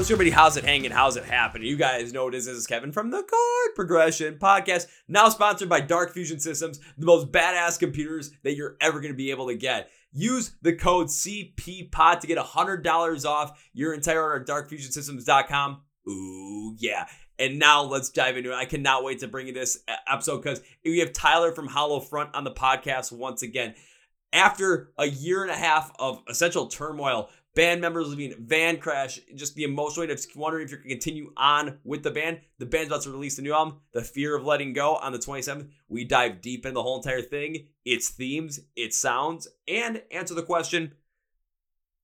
what's buddy? How's it hanging? How's it happening? You guys know what it is. This is Kevin from the Chord Progression Podcast, now sponsored by Dark Fusion Systems, the most badass computers that you're ever going to be able to get. Use the code CPPOD to get $100 off your entire order at darkfusionsystems.com. Ooh, yeah. And now let's dive into it. I cannot wait to bring you this episode because we have Tyler from Hollow Front on the podcast once again. After a year and a half of essential turmoil, band members leaving, van crash, just the emotional weight of wondering if you're going to continue on with the band. The band's about to release the new album, The Fear of Letting Go, on the 27th. We dive deep into the whole entire thing, its themes, its sounds, and answer the question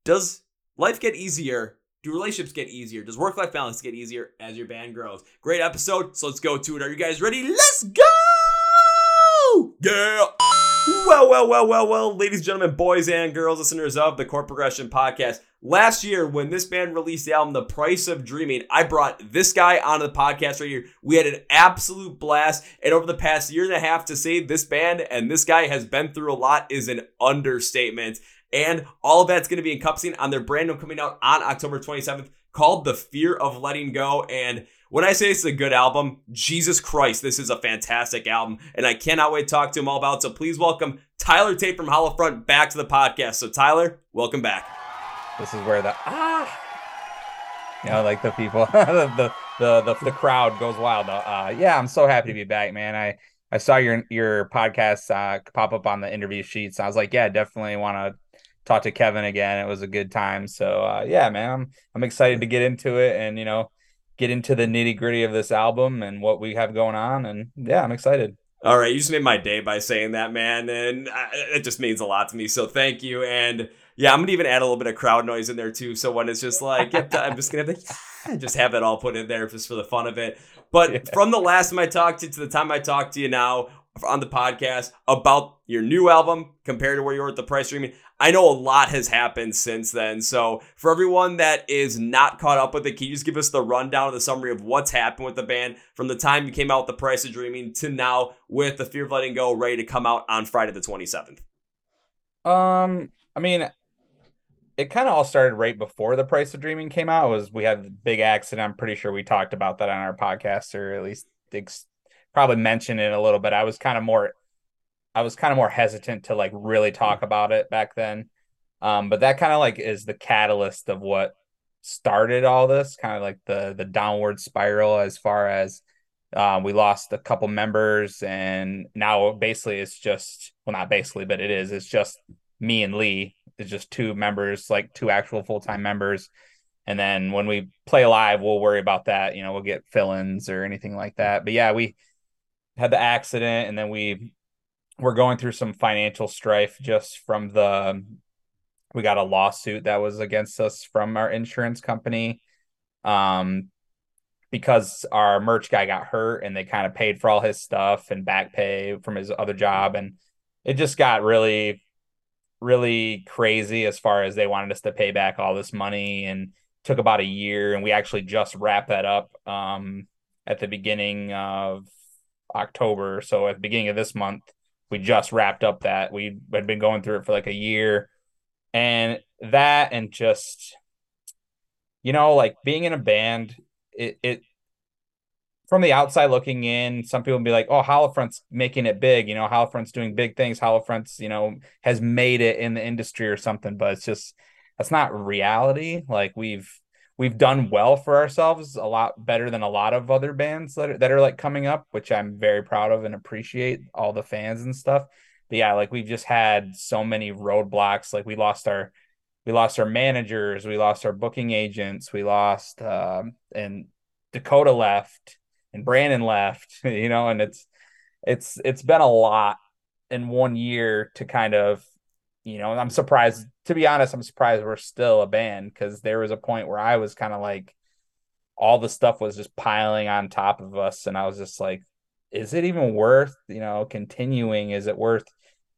Does life get easier? Do relationships get easier? Does work life balance get easier as your band grows? Great episode, so let's go to it. Are you guys ready? Let's go! Yeah! Well, well, well, well, well, ladies and gentlemen, boys and girls, listeners of the Chord Progression Podcast. Last year, when this band released the album The Price of Dreaming, I brought this guy onto the podcast right here. We had an absolute blast. And over the past year and a half, to say this band and this guy has been through a lot is an understatement. And all of that's going to be encompassing on their brand new coming out on October 27th called The Fear of Letting Go. And when I say it's a good album, Jesus Christ, this is a fantastic album, and I cannot wait to talk to him all about. It. So please welcome Tyler Tate from Hollow Front back to the podcast. So Tyler, welcome back. This is where the ah, you know, like the people, the, the the the the crowd goes wild. Uh, yeah, I'm so happy to be back, man. I I saw your your podcast uh, pop up on the interview sheets. I was like, yeah, definitely want to talk to Kevin again. It was a good time. So uh, yeah, man, I'm I'm excited to get into it and you know get into the nitty gritty of this album and what we have going on. And yeah, I'm excited. All right, you just made my day by saying that, man, and it just means a lot to me. So thank you. And yeah, I'm gonna even add a little bit of crowd noise in there too. So when it's just like, yep, I'm just gonna have to just have that all put in there just for the fun of it. But yeah. from the last time I talked to you to the time I talked to you now on the podcast about your new album compared to where you were at the price streaming, I know a lot has happened since then. So, for everyone that is not caught up with it, can you just give us the rundown of the summary of what's happened with the band from the time you came out with The Price of Dreaming to now with The Fear of Letting Go ready to come out on Friday the 27th? Um, I mean, it kind of all started right before The Price of Dreaming came out. Was we had the big accident. I'm pretty sure we talked about that on our podcast or at least ex- probably mentioned it a little bit. I was kind of more I was kind of more hesitant to like really talk about it back then. Um, but that kind of like is the catalyst of what started all this, kind of like the the downward spiral as far as uh, we lost a couple members and now basically it's just well not basically but it is it's just me and lee. It's just two members like two actual full-time members. And then when we play live we'll worry about that you know we'll get fill-ins or anything like that. But yeah we had the accident and then we we're going through some financial strife just from the we got a lawsuit that was against us from our insurance company um because our merch guy got hurt and they kind of paid for all his stuff and back pay from his other job. And it just got really really crazy as far as they wanted us to pay back all this money and took about a year. And we actually just wrapped that up um at the beginning of October. So at the beginning of this month we just wrapped up that. We had been going through it for like a year. And that and just you know like being in a band it it from the outside looking in some people be like oh Hollow Front's making it big you know Hollow Front's doing big things. Hollow Front's you know has made it in the industry or something. But it's just that's not reality. Like we've we've done well for ourselves a lot better than a lot of other bands that are, that are like coming up which i'm very proud of and appreciate all the fans and stuff. But yeah like we've just had so many roadblocks. Like we lost our we lost our managers we lost our booking agents we lost um, and dakota left and brandon left you know and it's it's it's been a lot in one year to kind of you know, I'm surprised to be honest, I'm surprised we're still a band because there was a point where I was kind of like all the stuff was just piling on top of us and I was just like is it even worth, you know, continuing? Is it worth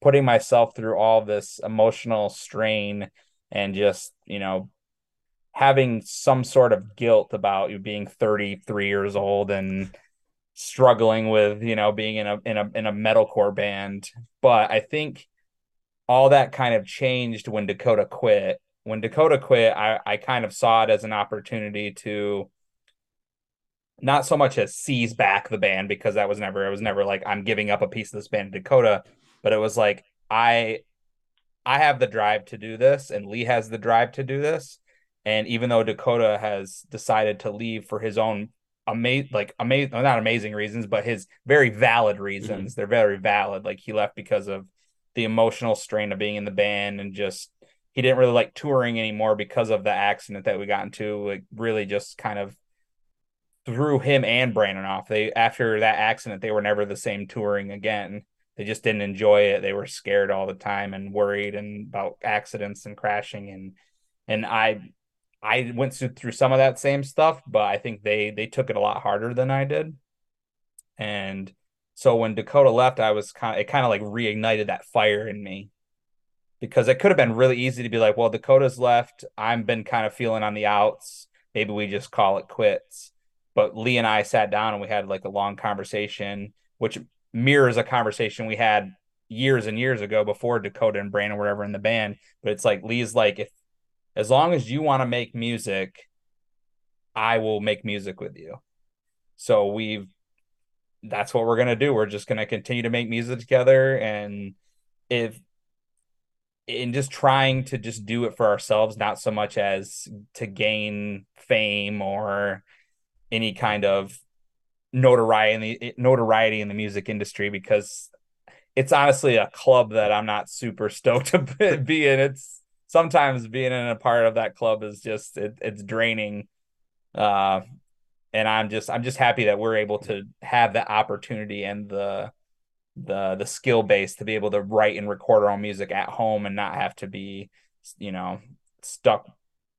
putting myself through all this emotional strain and just, you know, having some sort of guilt about you being 33 years old and struggling with, you know, being in a in a in a metalcore band. But I think all that kind of changed when Dakota quit when Dakota quit, I, I kind of saw it as an opportunity to not so much as seize back the band because that was never it was never like I'm giving up a piece of this band to Dakota, but it was like I I have the drive to do this and Lee has the drive to do this. And even though Dakota has decided to leave for his own amazing like amazing not amazing reasons, but his very valid reasons, mm-hmm. they're very valid. Like he left because of the emotional strain of being in the band and just he didn't really like touring anymore because of the accident that we got into. Like really just kind of threw him and Brandon off. They after that accident, they were never the same touring again. They just didn't enjoy it. They were scared all the time and worried and about accidents and crashing and and I I went through some of that same stuff, but I think they they took it a lot harder than I did. And so when Dakota left, I was kind of it kind of like reignited that fire in me because it could have been really easy to be like, well, Dakota's left. I've been kind of feeling on the outs. Maybe we just call it quits. But Lee and I sat down and we had like a long conversation, which mirrors a conversation we had years and years ago before Dakota and Brandon were ever in the band. But it's like Lee's like, if as long as you want to make music, I will make music with you. So we've that's what we're gonna do. We're just gonna continue to make music together and if in just trying to just do it for ourselves, not so much as to gain fame or any kind of notoriety in the notoriety in the music industry because it's honestly a club that I'm not super stoked to be in. It's sometimes being in a part of that club is just it, it's draining. Uh, and I'm just I'm just happy that we're able to have the opportunity and the the the skill base to be able to write and record our own music at home and not have to be you know stuck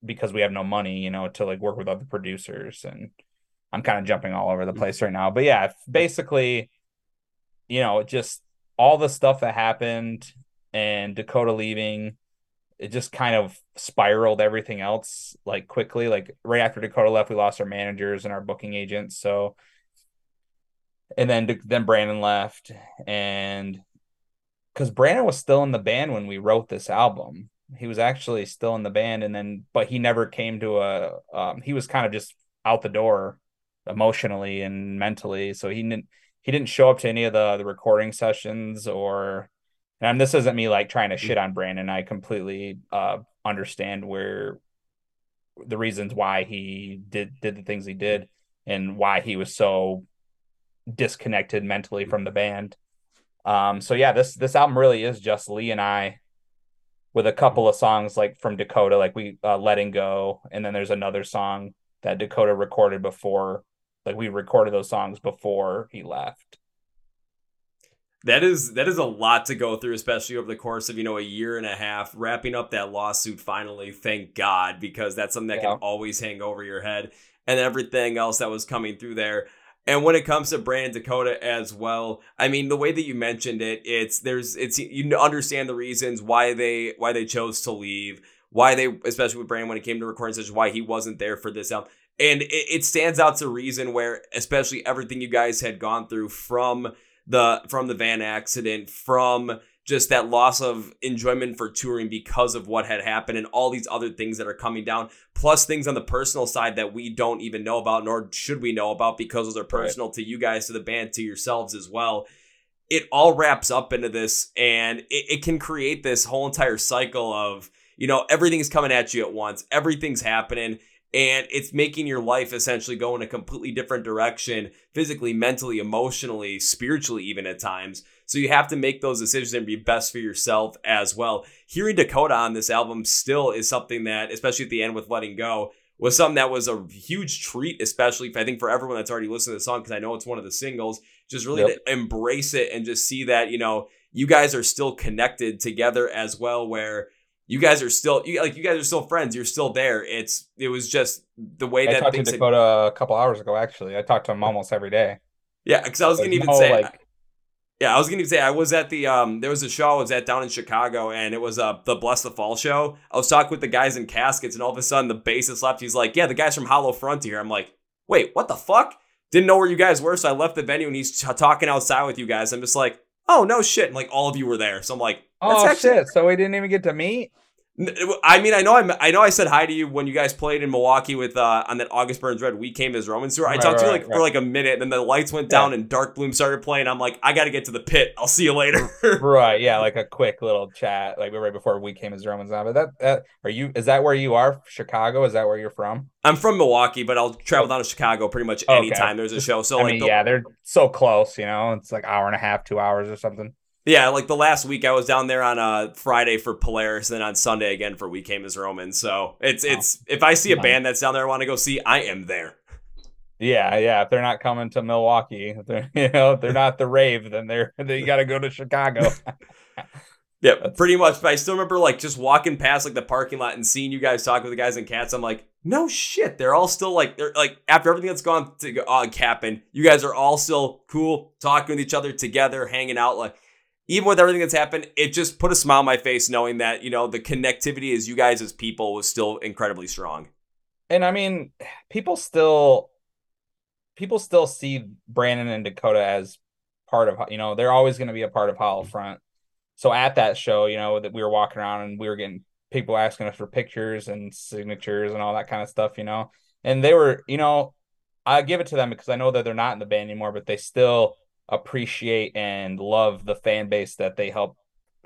because we have no money you know to like work with other producers and I'm kind of jumping all over the mm-hmm. place right now. But yeah, basically, you know, just all the stuff that happened and Dakota leaving, it just kind of spiraled everything else like quickly. Like right after Dakota left, we lost our managers and our booking agents. So, and then then Brandon left, and because Brandon was still in the band when we wrote this album, he was actually still in the band, and then but he never came to a. Um, he was kind of just out the door emotionally and mentally. So he didn't he didn't show up to any of the the recording sessions or and this isn't me like trying to shit on Brandon. I completely uh understand where the reasons why he did did the things he did and why he was so disconnected mentally from the band. Um so yeah, this this album really is just Lee and I with a couple of songs like from Dakota like we uh, letting go and then there's another song that Dakota recorded before like we recorded those songs before he left. That is that is a lot to go through, especially over the course of you know a year and a half. Wrapping up that lawsuit finally, thank God, because that's something that yeah. can always hang over your head, and everything else that was coming through there. And when it comes to Brandon Dakota as well, I mean the way that you mentioned it, it's there's it's you understand the reasons why they why they chose to leave, why they especially with Brandon when it came to recording sessions, why he wasn't there for this album and it, it stands out to reason where especially everything you guys had gone through from the from the van accident from just that loss of enjoyment for touring because of what had happened and all these other things that are coming down plus things on the personal side that we don't even know about nor should we know about because those are personal right. to you guys to the band to yourselves as well. It all wraps up into this and it, it can create this whole entire cycle of you know everything's coming at you at once. Everything's happening and it's making your life essentially go in a completely different direction physically mentally emotionally spiritually even at times so you have to make those decisions and be best for yourself as well hearing dakota on this album still is something that especially at the end with letting go was something that was a huge treat especially i think for everyone that's already listened to the song because i know it's one of the singles just really yep. to embrace it and just see that you know you guys are still connected together as well where you guys are still you, like you guys are still friends. You're still there. It's it was just the way that I that talked to Dakota had, a couple hours ago. Actually, I talked to him almost every day. Yeah, because I was gonna even no, say. Like, yeah, I was gonna even say I was at the um there was a show I was at down in Chicago and it was uh the Blessthefall show. I was talking with the guys in caskets and all of a sudden the bassist left. He's like, Yeah, the guys from Hollow Front here. I'm like, wait, what the fuck? Didn't know where you guys were, so I left the venue and he's t- talking outside with you guys. I'm just like, oh no shit. And like all of you were there. So I'm like, oh actually- shit. So we didn't even get to meet. I mean, I know I, I know I said hi to you when you guys played in Milwaukee with uh, on that August Burns Red. We came as Romans tour. I Right, talked to you like right. for like a minute, and then the lights went down and Dark Bloom started playing. I'm like, I got to get to the pit. I'll see you later. right, yeah, like a quick little chat, like right before we came as Romans on. But that, that are you? Is that where you are? Chicago? Is that where you're from? I'm from Milwaukee, but I'll travel down to Chicago pretty much Okay. anytime there's a show. So I like, mean, the, yeah, they're so close. You know, it's like hour and a half, two hours or something. Yeah, like the last week I was down there on uh, Friday for Polaris, and then on Sunday again for We Came as Romans. So it's Oh. it's if I see a band that's down there I want to go see, I am there. Yeah, yeah. If they're not coming to Milwaukee, if they're you know, if they're not the rave, then they're they got to go to Chicago. Yeah, That's- pretty much. But I still remember like just walking past like the parking lot and seeing you guys talk with the guys in cats. I'm like, no shit. They're all still like they're like after everything that's gone to on capping, you guys are all still cool, talking with each other together, hanging out. Like even with everything that's happened, it just put a smile on my face knowing that, you know, the connectivity as you guys as people was still incredibly strong. and I mean, people still people still see Brandon and Dakota as part of you know they're always going to be a part of Hollow mm-hmm. Front. So at that show, you know that we were walking around and we were getting people asking us for pictures and signatures and all that kind of stuff, you know, and they were you know I give it to them because I know that they're not in the band anymore, but they still appreciate and love the fan base that they helped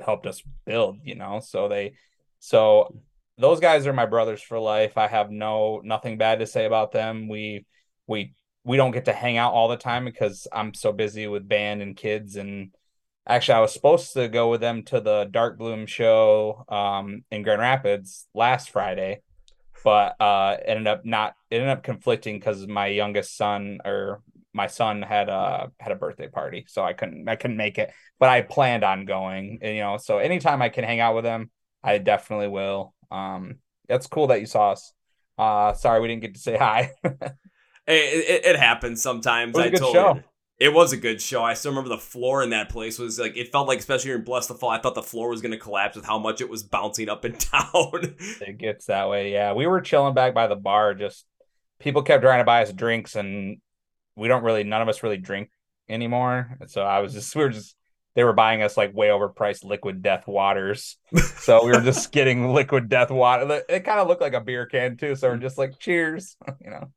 helped us build, you know. So they so those guys are my brothers for life. I have no nothing bad to say about them. We we we don't get to hang out all the time because I'm so busy with band and kids and actually I was supposed to go with them to the Dark Bloom show um in Grand Rapids last Friday, but uh ended up not it ended up conflicting because my youngest son or my son had a had a birthday party, so I couldn't I couldn't make it. But I planned on going, and, you know. So anytime I can hang out with him, I definitely will. Um, that's cool that you saw us. Uh, sorry we didn't get to say hi. It, it, it happens sometimes. It was I a good totally- show. It was a good show. I still remember the floor in that place was like it felt like, especially here in Blessthefall, I thought the floor was gonna collapse with how much it was bouncing up and down. it gets that way. Yeah, we were chilling back by the bar. Just people kept trying to buy us drinks, and we don't really. None of us really drink anymore. So I was just we were just they were buying us like way overpriced liquid death waters. So we were just getting liquid death water. It kind of looked like a beer can too. So we're mm. just like cheers, you know.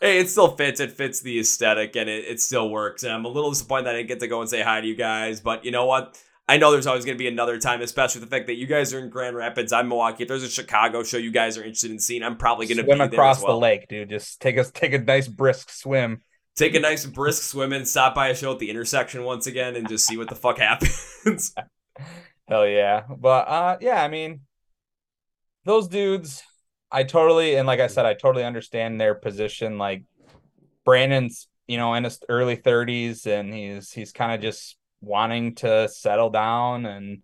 hey, it still fits. It fits the aesthetic, and it, it still works. And I'm a little disappointed that I didn't get to go and say hi to you guys. But you know what? I know there's always going to be another time, especially the fact that you guys are in Grand Rapids. I'm Milwaukee. If there's a Chicago show you guys are interested in seeing, I'm probably going to be swim there across as well. the lake, dude. Just take us take a nice brisk swim. Take a nice brisk swim and stop by a show at the intersection once again and just see what the fuck happens. Hell yeah. But uh yeah, I mean those dudes I totally and like I said I totally understand their position like Brandon's, you know, in his early 30s and he's he's kind of just wanting to settle down and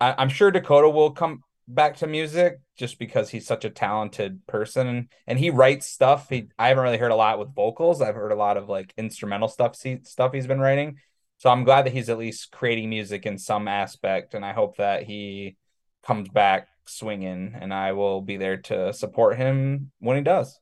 I, I'm sure Dakota will come back to music just because he's such a talented person and, he writes stuff. He I haven't really heard a lot with vocals. I've heard a lot of like instrumental stuff stuff he's been writing. So I'm glad that he's at least creating music in some aspect and I hope that he comes back swinging and I will be there to support him when he does.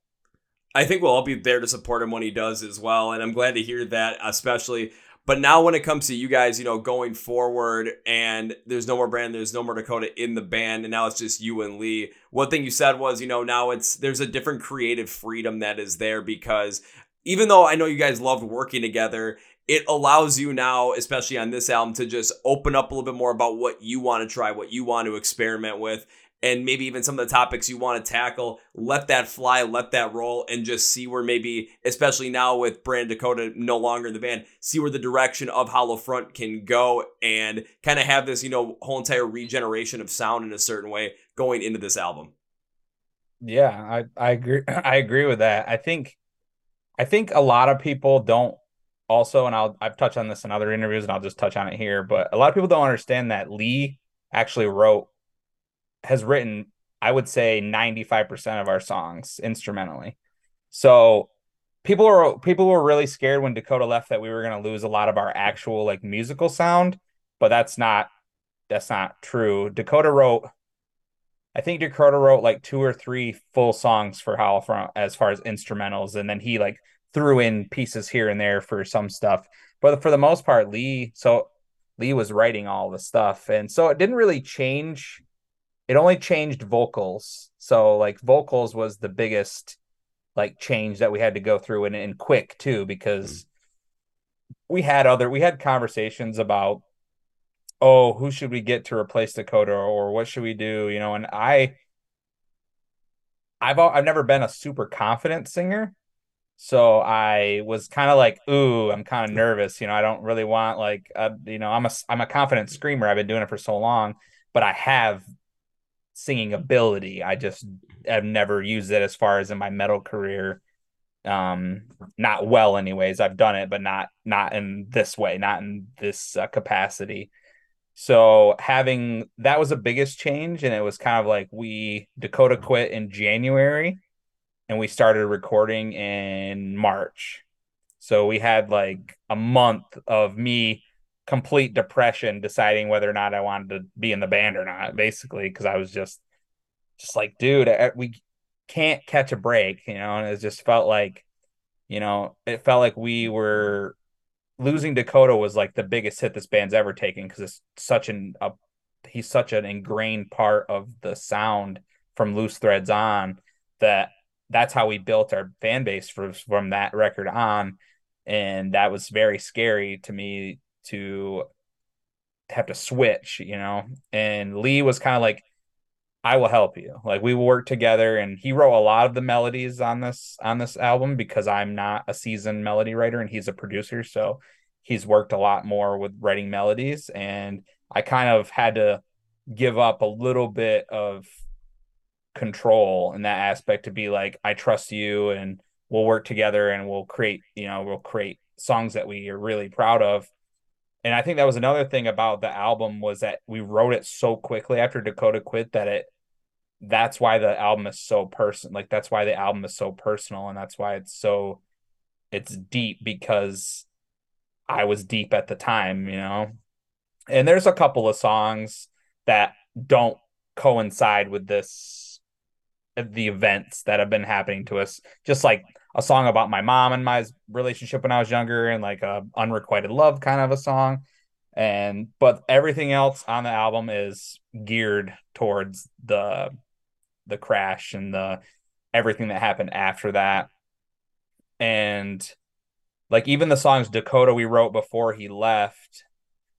I think we'll all be there to support him when he does as well. And I'm glad to hear that, especially. But now, when it comes to you guys, you know, going forward, and there's no more Brandon, there's no more Dakota in the band, and now it's just you and Lee. One thing you said was, you know, now it's there's a different creative freedom that is there because even though I know you guys loved working together, it allows you now, especially on this album, to just open up a little bit more about what you want to try, what you want to experiment with, and maybe even some of the topics you want to tackle. Let that fly, let that roll, and just see where maybe, especially now with Brand Dakota no longer in the band, see where the direction of Hollow Front can go and kind of have this, you know, whole entire regeneration of sound in a certain way going into this album. Yeah, I I agree I agree with that. I think I think a lot of people don't also and I'll I've touched on this in other interviews and I'll just touch on it here, but a lot of people don't understand that Lee actually wrote has written I would say 95% of our songs instrumentally. So people were people were really scared when Dakota left that we were going to lose a lot of our actual like musical sound, but that's not that's not true. Dakota wrote I think Dakota wrote like two or three full songs for Hollow Front as far as instrumentals, and then he like threw in pieces here and there for some stuff. But for the most part, Lee so Lee was writing all the stuff, and so it didn't really change it only changed vocals. So like vocals was the biggest like change that we had to go through and, and quick too because mm-hmm. we had other we had conversations about oh who should we get to replace Dakota or what should we do you know and I I've I've never been a super confident singer so I was kind of like ooh I'm kind of nervous you know I don't really want like a, you know I'm a I'm a confident screamer I've been doing it for so long but I have singing ability. I just have never used it as far as in my metal career. Um, not well, anyways. I've done it, but not not in this way, not in this uh, capacity. So having that was the biggest change, and it was kind of like we Dakota quit in January, and we started recording in March. So we had like a month of me complete depression deciding whether or not I wanted to be in the band or not, basically, because I was just just like, dude, we can't catch a break, you know, and it just felt like, you know, it felt like we were losing Dakota was like the biggest hit this band's ever taken because it's such an a, he's such an ingrained part of the sound from Loose Threads on that that's how we built our fan base for, from that record on and that was very scary to me to have to switch, you know. And Lee was kind of like, I will help you. Like we will work together and he wrote a lot of the melodies on this on this album because I'm not a seasoned melody writer and he's a producer. So he's worked a lot more with writing melodies. And I kind of had to give up a little bit of control in that aspect to be like, I trust you and we'll work together and we'll create, you know, we'll create songs that we are really proud of and I think that was another thing about the album was that we wrote it so quickly after Dakota quit that it that's why the album is so person like that's why the album is so personal and that's why it's so it's deep because I was deep at the time, you know. And there's a couple of songs that don't coincide with this the events that have been happening to us just like a song about my mom and my relationship when I was younger and like a unrequited love kind of a song. And but everything else on the album is geared towards the the crash and the everything that happened after that. And like even the songs Dakota we wrote before he left,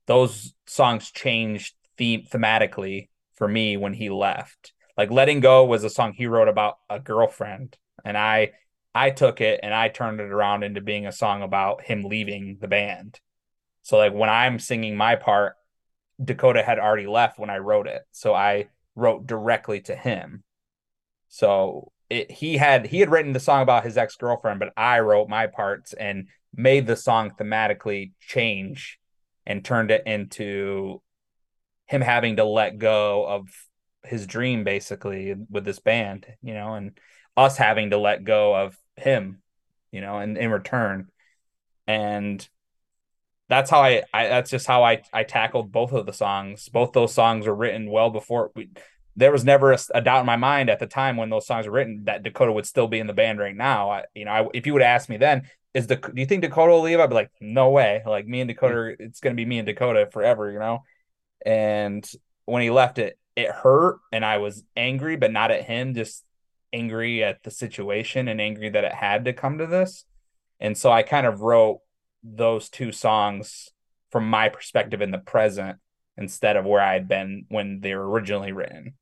those songs changed theme thematically for me when he left. Like Letting Go was a song he wrote about a girlfriend and I I took it and I turned it around into being a song about him leaving the band. So like when I'm singing my part, Dakota had already left when I wrote it. So I wrote directly to him. So it, he had he had written the song about his ex-girlfriend, but I wrote my parts and made the song thematically change and turned it into him having to let go of his dream basically with this band, you know, and us having to let go of him, you know, and in return. And that's how I, I that's just how I I tackled both of the songs. Both those songs were written well before we there was never a, a, doubt in my mind at the time when those songs were written that Dakota would still be in the band right now. I, you know, I, if you would ask me then, is the do you think Dakota will leave? I'd be like, no way. Like me and Dakota, it's gonna be me and Dakota forever, you know. And when he left, it it hurt, and I was angry, but not at him, just angry at the situation and angry that it had to come to this. And so I kind of wrote those two songs from my perspective in the present instead of where I had been when they were originally written.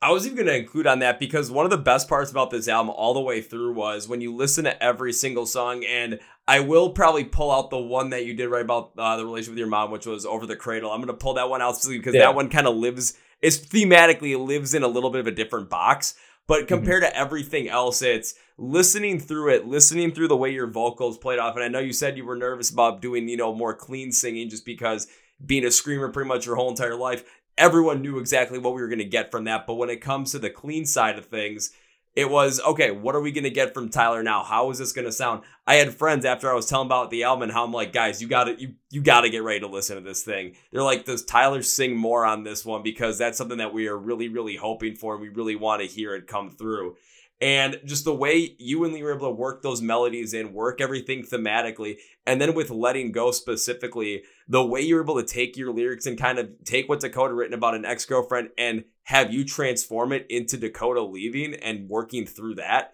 I was even going to include on that because one of the best parts about this album all the way through was when you listen to every single song, and I will probably pull out the one that you did right about uh, the relationship with your mom, which was Over the Cradle. I'm going to pull that one out because yeah. that one kind of lives, is thematically lives in a little bit of a different box. But mm-hmm. compared mm-hmm. to everything else, it's listening through it, listening through the way your vocals played off. And I know you said you were nervous about doing, you know, more clean singing just because being a screamer pretty much your whole entire life, everyone knew exactly what we were going to get from that. But when it comes to the clean side of things, it was okay what are we going to get from tyler now? How is this going to sound? I had friends after i was telling about the album and how i'm like guys you gotta you, you gotta get ready to listen to this thing. They're like does tyler sing more on this one? Because that's something that we are really really hoping for and we really want to hear it come through And just the way you and Lee were able to work those melodies in, work everything thematically, and then with letting go specifically, the way you were able to take your lyrics and kind of take what Dakota written about an ex girlfriend and have you transform it into Dakota leaving and working through that.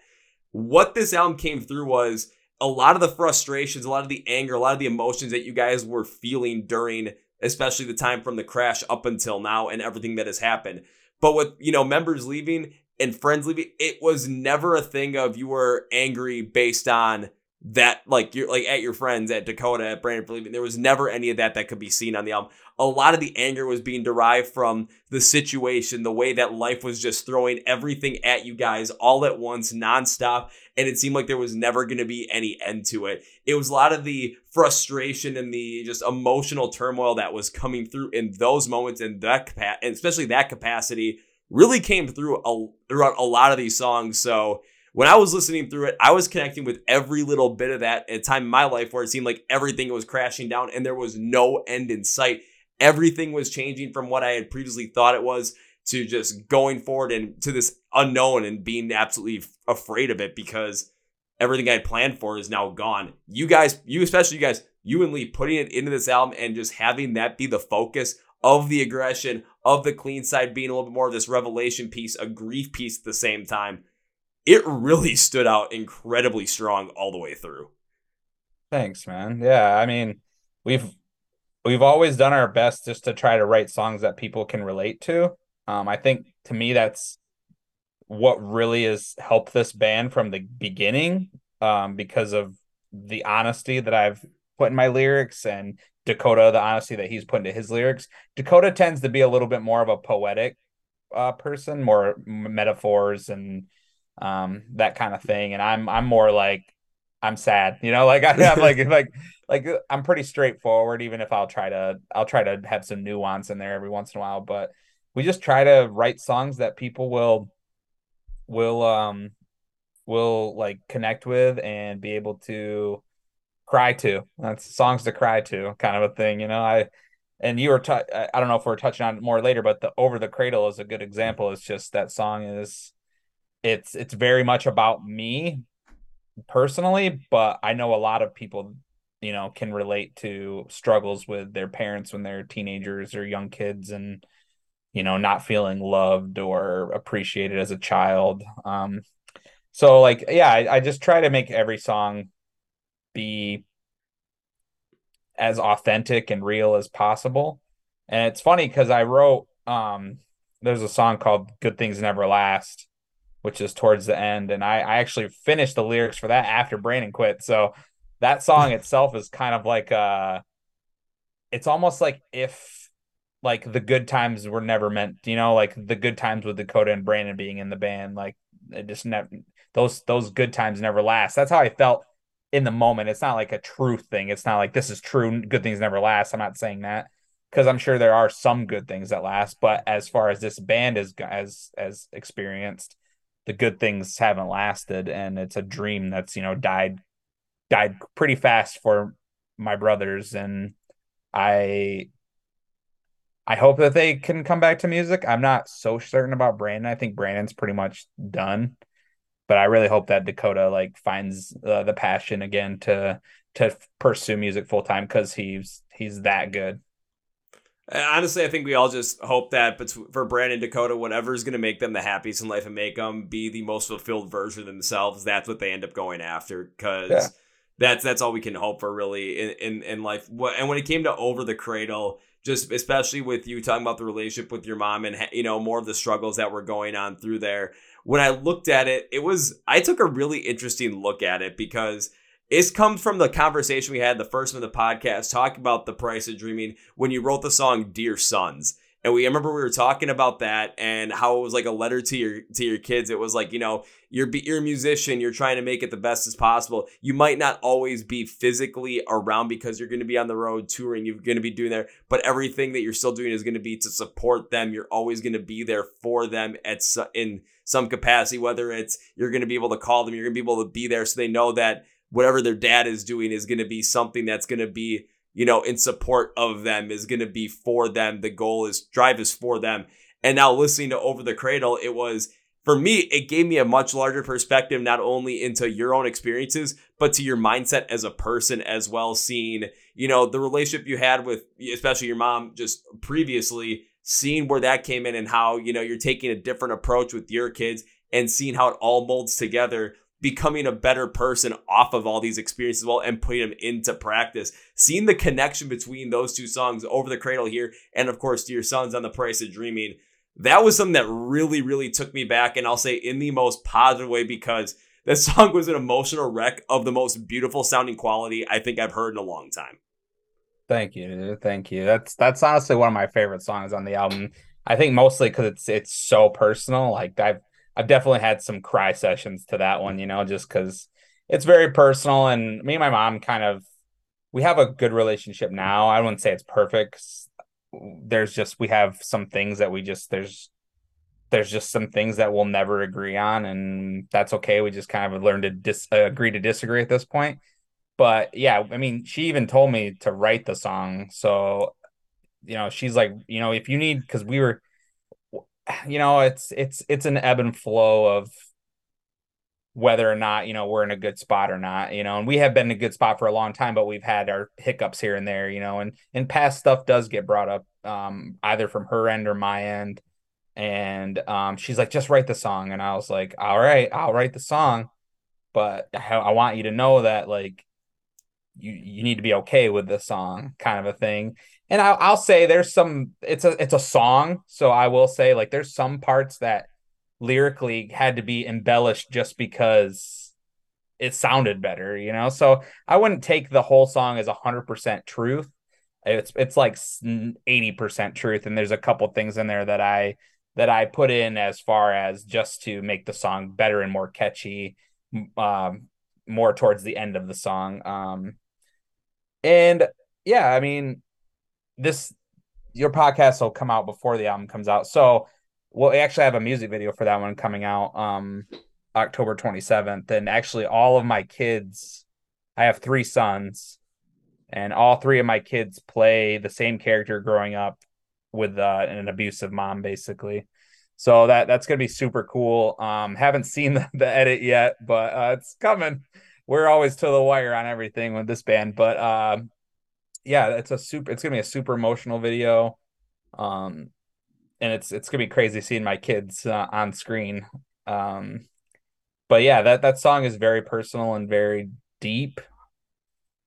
What this album came through was a lot of the frustrations, a lot of the anger, a lot of the emotions that you guys were feeling during, especially the time from the crash up until now and everything that has happened. But with, you know, members leaving, and friends leaving, it was never a thing of you were angry based on that, like you're like at your friends at Dakota, at Brandon for leaving. There was never any of that that could be seen on the album. A lot of the anger was being derived from the situation, the way that life was just throwing everything at you guys all at once, nonstop. And it seemed like there was never going to be any end to it. It was a lot of the frustration and the just emotional turmoil that was coming through in those moments and that, and especially that capacity really came through a, throughout a lot of these songs. So when I was listening through it, I was connecting with every little bit of that at a time in my life where it seemed like everything was crashing down and there was no end in sight. Everything was changing from what I had previously thought it was to just going forward and to this unknown and being absolutely afraid of it because everything I had planned for is now gone. You guys, you especially you guys, you and Lee putting it into this album and just having that be the focus of the aggression, of the clean side being a little bit more of this revelation piece, a grief piece at the same time. It really stood out incredibly strong all the way through. Thanks, man. Yeah, I mean, we've we've always done our best just to try to write songs that people can relate to. Um, I think to me that's what really has helped this band from the beginning um, because of the honesty that I've put in my lyrics and Dakota, the honesty that he's put into his lyrics. Dakota tends to be a little bit more of a poetic uh, person, more metaphors and um, that kind of thing. And I'm I'm more like I'm sad, you know, like I, am like like like I'm pretty straightforward, even if I'll try to I'll try to have some nuance in there every once in a while. But we just try to write songs that people will will um will like connect with and be able to cry to. That's songs to cry to, kind of a thing. You know, I and you were t- I don't know if we're touching on it more later, but the Over the Cradle is a good example. It's just that song is it's it's very much about me personally, but I know a lot of people you know can relate to struggles with their parents when they're teenagers or young kids and you know not feeling loved or appreciated as a child um so like yeah I, I just try to make every song be as authentic and real as possible. And it's funny because I wrote um there's a song called Good Things Never Last, which is towards the end. And I, I actually finished the lyrics for that after Brandon quit. So that song itself is kind of like uh it's almost like if like the good times were never meant, you know, like the good times with Dakota and Brandon being in the band, like it just never those those good times never last. That's how I felt in the moment. It's not like a true thing. It's not like this is true. Good things never last. I'm not saying that because I'm sure there are some good things that last. But as far as this band is as as experienced, the good things haven't lasted, and it's a dream that's you know died died pretty fast for my brothers, and I I hope that they can come back to music. I'm not so certain about Brandon. I think Brandon's pretty much done but I really hope that Dakota like finds uh, the passion again to to pursue music full time because he's he's that good. Honestly, I think we all just hope that but for Brandon Dakota, whatever is going to make them the happiest in life and make them be the most fulfilled version of themselves, that's what they end up going after. Because yeah. that's that's all we can hope for really in, in in life. And when it came to over the cradle, just especially with you talking about the relationship with your mom and you know more of the struggles that were going on through there when I looked at it, it was I took a really interesting look at it because it's comes from the conversation we had the first one of the podcast talking about the price of dreaming when you wrote the song Dear Sons. And we I remember we were talking about that and how it was like a letter to your to your kids. It was like, you know, you're you're a musician, you're trying to make it the best as possible. You might not always be physically around because you're going to be on the road touring, you're going to be doing there, but everything that you're still doing is going to be to support them. You're always going to be there for them at in some capacity, whether it's you're going to be able to call them, you're going to be able to be there so they know that whatever their dad is doing is going to be something that's going to be, you know, in support of them, is going to be for them. The goal is drive is for them. And now listening to Over the Cradle, it was for me, it gave me a much larger perspective, not only into your own experiences, but to your mindset as a person as well. Seeing, you know, the relationship you had with, especially your mom just previously, seeing where that came in and how, you know, you're taking a different approach with your kids and seeing how it all molds together becoming a better person off of all these experiences well and putting them into practice. Seeing the connection between those two songs over the cradle here, and of course, to your Sons on the price of dreaming that was something that really, really took me back. And I'll say in the most positive way because that song was an emotional wreck of the most beautiful sounding quality I think I've heard in a long time. Thank you. Thank you. That's that's honestly one of my favorite songs on the album. I think mostly because it's it's so personal. Like I've I've definitely had some cry sessions to that one, you know, just because it's very personal. And me and my mom kind of we have a good relationship now. I wouldn't say it's perfect there's just we have some things that we just there's there's just some things that we'll never agree on and that's okay. We just kind of learned to dis- uh, agree to disagree at this point. But yeah i mean she even told me to write the song. So you know she's like you know if you need because we were you know it's it's it's an ebb and flow of whether or not you know we're in a good spot or not you know and we have been in a good spot for a long time but we've had our hiccups here and there you know and and past stuff does get brought up um either from her end or my end. And um she's like just write the song. And i was like all right i'll write the song but i, I want you to know that like you you need to be okay with the song kind of a thing. And I'll, I'll say there's some it's a it's a song so i will say like there's some parts that lyrically had to be embellished just because it sounded better, you know? So I wouldn't take the whole song as 100% truth. It's it's like 80% truth and there's a couple things in there that I that I put in as far as just to make the song better and more catchy um more towards the end of the song. Um and yeah, I mean this your podcast will come out before the album comes out. So well, we actually have a music video for that one coming out um October 27th. And actually all of my kids, I have three sons, and all three of my kids play the same character growing up with uh, an abusive mom, basically. So that that's gonna be super cool. Um, haven't seen the, the edit yet, but uh, it's coming. We're always to the wire on everything with this band, but uh, yeah, it's a super. It's gonna be a super emotional video. Um, and it's it's gonna be crazy seeing my kids uh, on screen. Um, but yeah, that that song is very personal and very deep,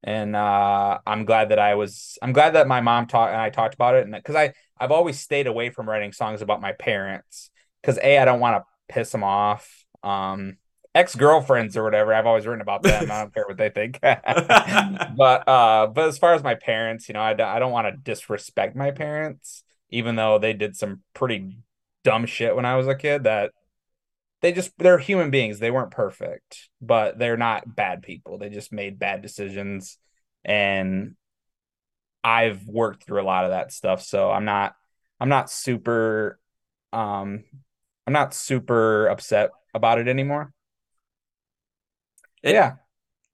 and uh, I'm glad that I was. I'm glad that my mom talked and I talked about it, and because I I've always stayed away from writing songs about my parents because a I don't want to piss them off. Um, ex girlfriends or whatever. I've always written about them. I don't care what they think. but uh, but as far as my parents, you know, I, I don't want to disrespect my parents even though they did some pretty dumb shit when I was a kid that they just they're human beings. They weren't perfect, but they're not bad people. They just made bad decisions and I've worked through a lot of that stuff, so I'm not I'm not super um I'm not super upset about it anymore. It, yeah.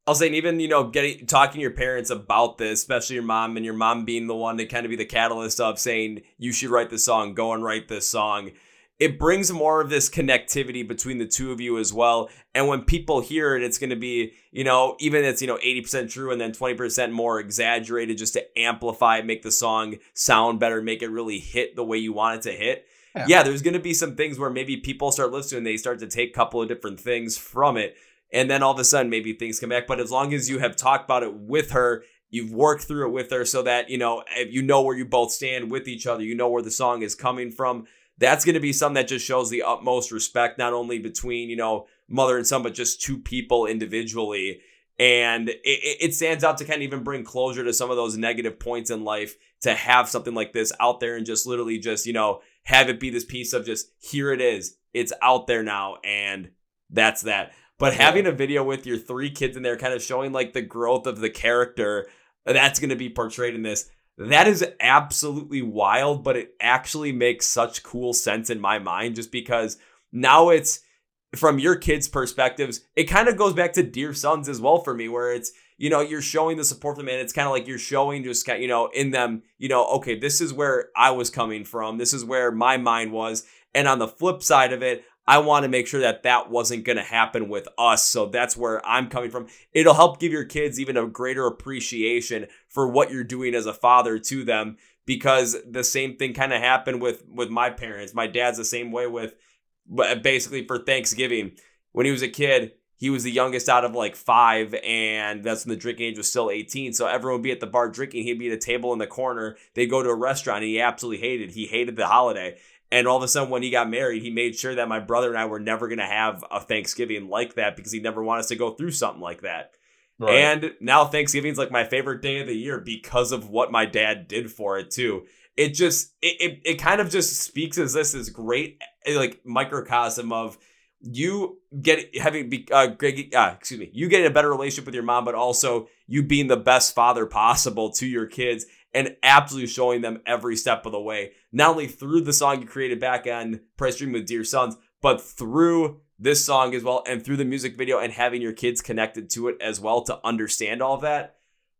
I'll say, even you know, getting talking to your parents about this, especially your mom, and your mom being the one to kind of be the catalyst of saying you should write the song, go and write this song. It brings more of this connectivity between the two of you as well. And when people hear it, it's going to be, you know, even it's, you know, 80% true and then 20% more exaggerated just to amplify, make the song sound better, make it really hit the way you want it to hit. Yeah, yeah there's going to be some things where maybe people start listening they start to take a couple of different things from it and then all of a sudden maybe things come back. But as long as you have talked about it with her, you've worked through it with her so that, you know, if you know where you both stand with each other, you know where the song is coming from. That's going to be something that just shows the utmost respect, not only between, you know, mother and son, but just two people individually. And it, it stands out to kind of even bring closure to some of those negative points in life to have something like this out there and just literally just, you know, have it be this piece of just here it is. It's out there now. And that's that. But having a video with your three kids in there, kind of showing like the growth of the character that's going to be portrayed in this, that is absolutely wild. But it actually makes such cool sense in my mind, just because now it's from your kids' perspectives. It kind of goes back to Dear Sons as well for me, where it's you know you're showing the support for them, and it's kind of like you're showing just you know in them, you know, okay, this is where I was coming from, this is where my mind was, and on the flip side of it, I want to make sure that that wasn't going to happen with us. So that's where I'm coming from. It'll help give your kids even a greater appreciation for what you're doing as a father to them because the same thing kind of happened with with my parents. My dad's the same way with basically for Thanksgiving when he was a kid. He was the youngest out of like five, and that's when the drinking age was still 18. So everyone would be at the bar drinking. He'd be at a table in the corner. They'd go to a restaurant, and he absolutely hated. He hated the holiday. And all of a sudden, when he got married, he made sure that my brother and I were never going to have a Thanksgiving like that because he never wanted us to go through something like that. Right. And now Thanksgiving's like my favorite day of the year because of what my dad did for it too. It just it it, it kind of just speaks as this is great like microcosm of you get having be uh, uh excuse me you getting a better relationship with your mom but also you being the best father possible to your kids and absolutely showing them every step of the way not only through the song you created back on price dream with dear sons but through this song as well and through the music video and having your kids connected to it as well to understand all of that.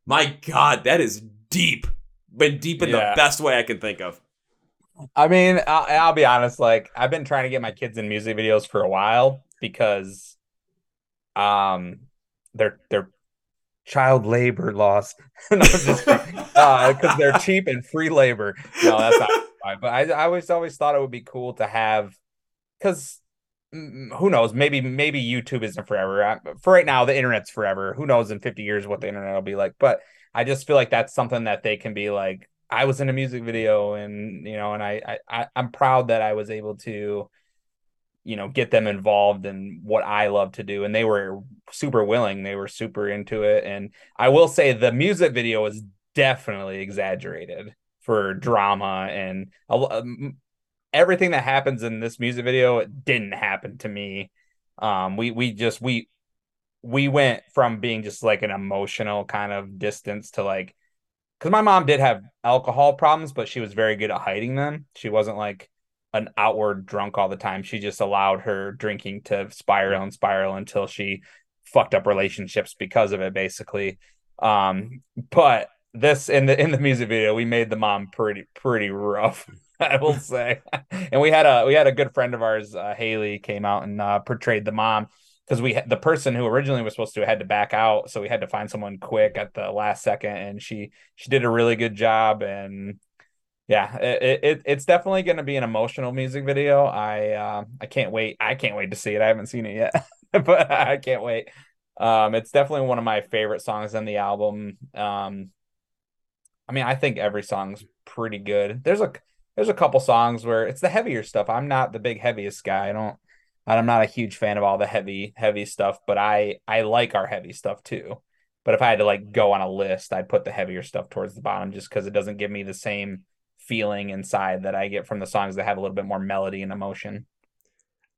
My God, that is deep, but deep in yeah. the best way I can think of. I mean, I'll, I'll, be honest. Like, I've been trying to get my kids in music videos for a while because, um, they're they're child labor laws. because uh, they're cheap and free labor. No, that's not. But I, I always always thought it would be cool to have, because who knows? Maybe maybe YouTube isn't forever. For right now, the internet's forever. Who knows in 50 years what the internet will be like? But I just feel like that's something that they can be like. I was in a music video, and you know, and I I I'm proud that I was able to, you know, get them involved in what I love to do, and they were super willing. They were super into it, and I will say the music video was definitely exaggerated for drama and um, everything that happens in this music video didn't happen to me. Um, we we just we we went from being just like an emotional kind of distance to like because my mom did have alcohol problems, but she was very good at hiding them. She wasn't like an outward drunk all the time. She just allowed her drinking to spiral and spiral until she fucked up relationships because of it, basically. Um, but this in the in the music video, we made the mom pretty pretty rough. I will say. and we had a we had a good friend of ours, uh, Haley, came out and uh, portrayed the mom because we the person who originally was supposed to had to back out, so we had to find someone quick at the last second, and she she did a really good job. And yeah, it, it it's definitely going to be an emotional music video. I uh, I can't wait. I can't wait to see it. I haven't seen it yet, but I can't wait. Um, it's definitely one of my favorite songs on the album. Um, I mean, I think every song's pretty good. There's a there's a couple songs where it's the heavier stuff. I'm not the big heaviest guy. I don't I'm not a huge fan of all the heavy heavy stuff, but I I like our heavy stuff too. But if I had to like go on a list, I'd put the heavier stuff towards the bottom just because it doesn't give me the same feeling inside that I get from the songs that have a little bit more melody and emotion.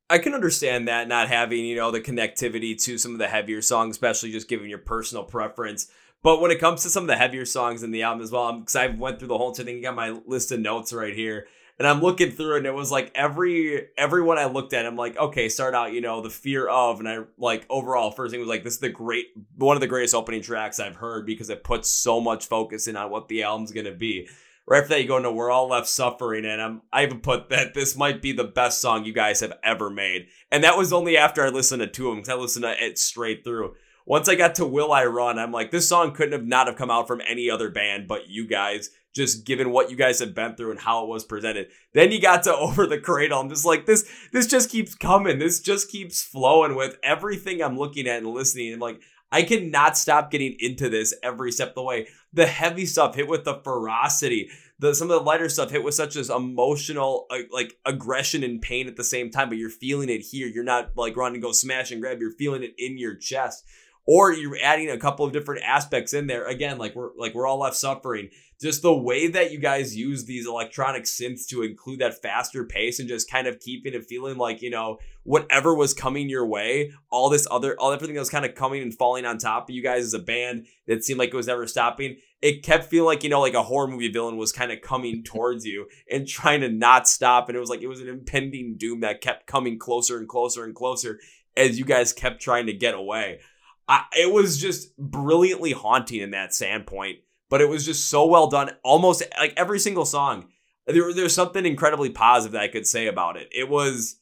I can understand that not having, you know, the connectivity to some of the heavier songs, especially just given your personal preference. But when it comes to some of the heavier songs in the album as well, because I went through the whole thing, I got my list of notes right here, and I'm looking through and it was like every everyone I looked at, I'm like, okay, start out, you know, the fear of, and I like overall first thing was like, this is the great one of the greatest opening tracks I've heard because it puts so much focus in on what the album's gonna be. Right after that, you go into "We're All Left Suffering," and I'm I even put that this might be the best song you guys have ever made, and that was only after I listened to two of them because I listened to it straight through once I got to Will I Run, I'm like, this song couldn't have not have come out from any other band but you guys, just given what you guys have been through and how it was presented. Then you got to Over the Cradle. I'm just like, this this just keeps coming. This just keeps flowing with everything I'm looking at and listening. And like, I cannot stop getting into this every step of the way. The heavy stuff hit with the ferocity. The some of the lighter stuff hit with such as emotional uh, like aggression and pain at the same time, but you're feeling it here. You're not like running go smash and grab. You're feeling it in your chest or you're adding a couple of different aspects in there again like we're like we're all left suffering just the way that you guys use these electronic synths to include that faster pace and just kind of keeping it feeling like you know whatever was coming your way all this other all everything that was kind of coming and falling on top of you guys as a band that seemed like it was never stopping it kept feeling like you know like a horror movie villain was kind of coming towards you and trying to not stop. And it was like it was an impending doom that kept coming closer and closer and closer as you guys kept trying to get away. I, it was just brilliantly haunting in that standpoint, but it was just so well done. Almost like every single song, there, there's something incredibly positive that I could say about it. It was,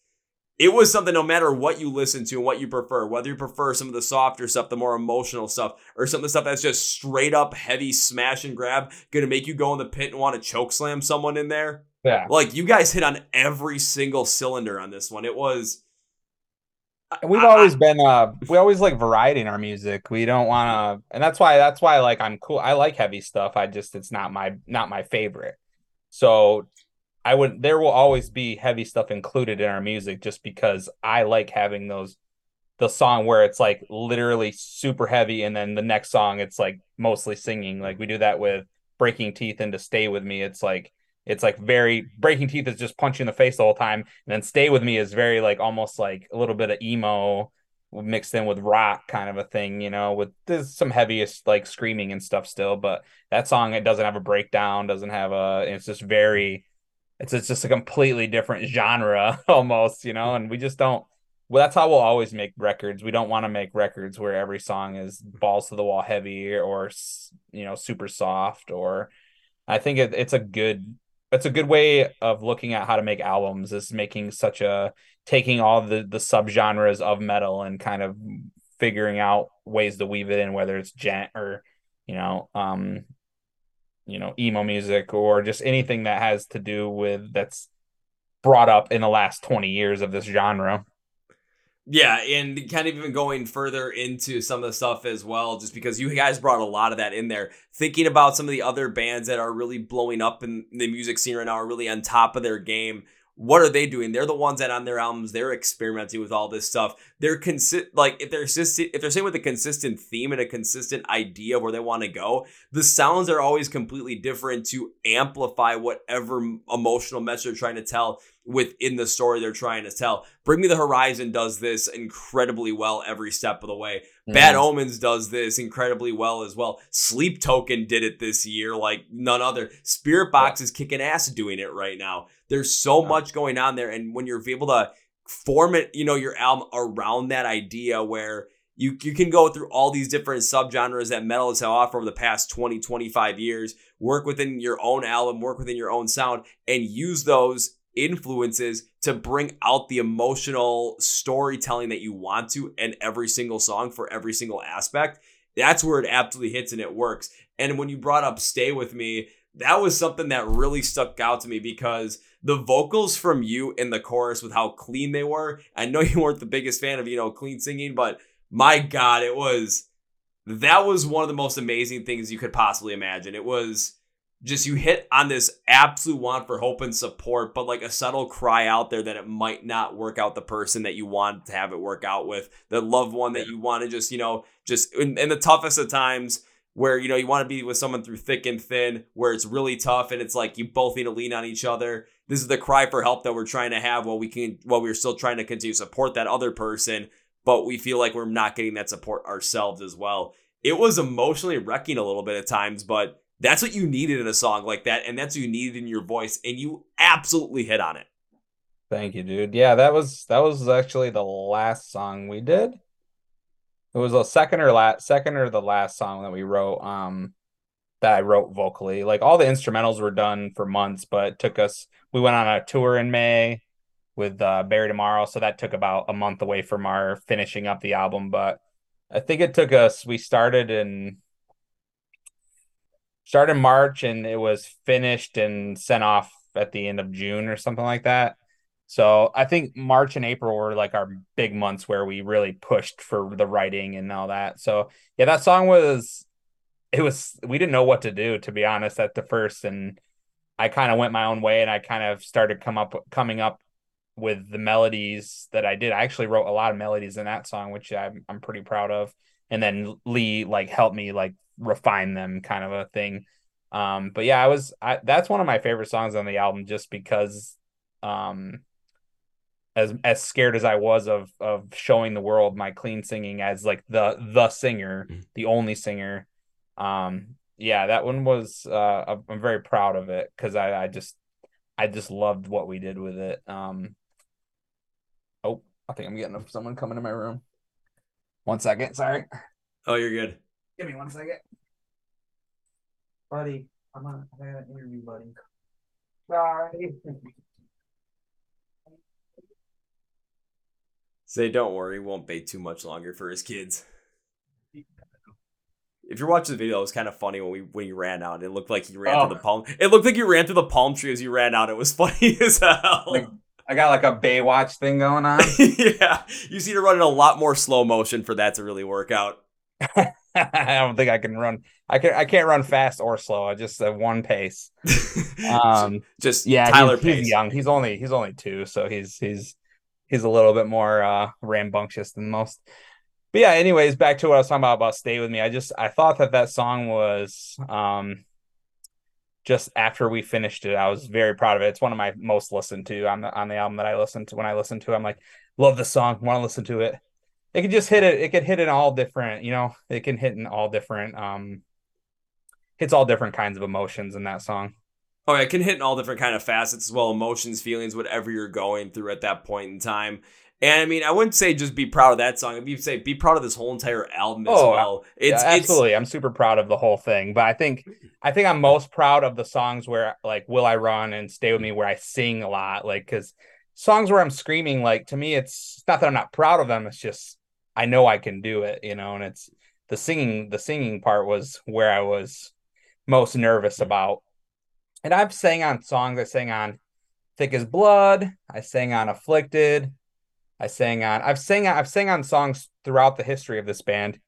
it was something no matter what you listen to and what you prefer, whether you prefer some of the softer stuff, the more emotional stuff, or some of the stuff that's just straight up heavy smash and grab, gonna make you go in the pit and want to choke slam someone in there. Yeah. Like you guys hit on every single cylinder on this one. It was We've I- always been uh we always like variety in our music. We don't want to and that's why that's why like I'm cool. I like heavy stuff. I just it's not my not my favorite. So I would there will always be heavy stuff included in our music just because I like having those the song where it's like literally super heavy and then the next song it's like mostly singing. Like we do that with Breaking Teeth and to Stay With Me. It's like it's like very Breaking Teeth is just punching the face the whole time. And then Stay With Me is very like almost like a little bit of emo mixed in with rock kind of a thing, you know, with there's some heaviest like screaming and stuff still, but that song it doesn't have a breakdown, doesn't have a it's just very it's, it's just a completely different genre almost, you know, and we just don't well that's how we'll always make records. We don't want to make records where every song is balls to the wall heavy or you know super soft or I think it, it's a good it's a good way of looking at how to make albums is making such a taking all the the subgenres of metal and kind of figuring out ways to weave it in whether it's djent or you know um you know emo music or just anything that has to do with that's brought up in the last 20 years of this genre Yeah, and kind of even going further into some of the stuff as well, just because you guys brought a lot of that in there. Thinking about some of the other bands that are really blowing up in the music scene right now, are really on top of their game. What are they doing? They're the ones that on their albums they're experimenting with all this stuff. They're consist like if they're consistent, if they're saying with a consistent theme and a consistent idea of where they want to go, the sounds are always completely different to amplify whatever emotional message they're trying to tell within the story they're trying to tell. Bring Me the Horizon does this incredibly well every step of the way. Bad mm-hmm. Omens does this incredibly well as well. Sleep Token did it this year like none other. Spiritbox is kicking ass doing it right now. There's so Yeah. much going on there, and when you're able to form it, you know, your album around that idea where you you can go through all these different subgenres that metal has offered over the past 20, 25 years, work within your own album, work within your own sound, and use those influences to bring out the emotional storytelling that you want to in every single song for every single aspect. That's where it absolutely hits and it works. And when you brought up Stay With Me, that was something that really stuck out to me because the vocals from you in the chorus with how clean they were. I know you weren't the biggest fan of, you know, clean singing, but my God, it was that was one of the most amazing things you could possibly imagine. It was just you hit on this absolute want for hope and support, but like a subtle cry out there that it might not work out the person that you want to have it work out with, the loved one that you want to just, you know, just in, in the toughest of times where, you know, you want to be with someone through thick and thin, where it's really tough and it's like you both need to lean on each other. This is the cry for help that we're trying to have while we can, while we're still trying to continue to support that other person, but we feel like we're not getting that support ourselves as well. It was emotionally wrecking a little bit at times, but that's what you needed in a song like that, and that's what you needed in your voice, and you absolutely hit on it. Thank you, dude. Yeah, that was that was actually the last song we did. It was the second or last second or the last song that we wrote um that I wrote vocally. Like all the instrumentals were done for months, but took us we went on a tour in May with uh Bury Tomorrow, so that took about a month away from our finishing up the album, but I think it took us we started in started in March and it was finished and sent off at the end of June or something like that. So I think March and April were like our big months where we really pushed for the writing and all that. So yeah, that song was it was we didn't know what to do to be honest at the first and I kind of went my own way and I kind of started come up coming up with the melodies that I did. I actually wrote a lot of melodies in that song, which I'm I'm pretty proud of. And then Lee like helped me like refine them kind of a thing. Um, but yeah, I was I that's one of my favorite songs on the album just because um as as scared as I was of of showing the world my clean singing as like the the singer, Mhm. the only singer. Um yeah, that one was uh I'm very proud of it cuz I I just I just loved what we did with it. Um Oh, I think I'm getting someone coming to my room. One second, sorry. Oh, you're good. Give me one second. Buddy, I'm on I got an interview, buddy. Sorry. Say, don't worry, won't wait too much longer for his kids. If you're watching the video, it was kind of funny when we when he ran out. It looked like he ran Oh. through the palm. It looked like you ran through the palm tree as he ran out. It was funny as hell. Like- I got like a Baywatch thing going on. yeah, you see to run in a lot more slow motion for that to really work out. I don't think I can run. I can. I can't run fast or slow. I just at one pace. Um, just yeah, Tyler he's, he's young. He's only he's only two, so he's he's he's a little bit more uh rambunctious than most. But yeah, anyways, back to what I was talking about about "Stay with Me." I just I thought that that song was um just after we finished it, I was very proud of it. It's one of my most listened to on the on the album that I listened to. When I listen to, it, I'm like, love the song, want to listen to it. It could just hit it. It could hit in all different, you know. It can hit in all different um hits all different kinds of emotions in that song. Oh, it can hit in all different kind of facets as well, emotions, feelings, whatever you're going through at that point in time. And I mean, I wouldn't say just be proud of that song. I'd be say be proud of this whole entire album as Oh, well. It's yeah, it's absolutely. I'm super proud of the whole thing, but I think I think I'm most proud of the songs where like "Will I Run" and "Stay with Me," where I sing a lot. Like because songs where I'm screaming, like to me, it's, it's not that I'm not proud of them. It's just I know I can do it, you know. And it's the singing. The singing part was where I was most nervous about. And I've sang on songs. I sang on "Thick as Blood." I sang on "Afflicted." I sang on. I've sang. I've sang on songs throughout the history of this band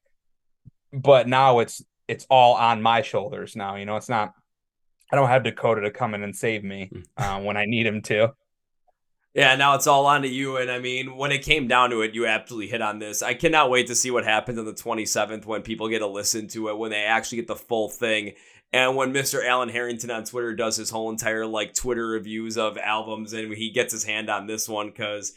but now it's it's all on my shoulders now you know it's not i don't have dakota to come in and save me uh, when i need him to Yeah, now it's all on to you. And I mean, when it came down to it, you absolutely hit on this. I cannot wait to see what happens on the 27th when people get to listen to it, when they actually get the full thing. And when Mr. Alan Harrington on Twitter does his whole entire like Twitter reviews of albums and he gets his hand on this one because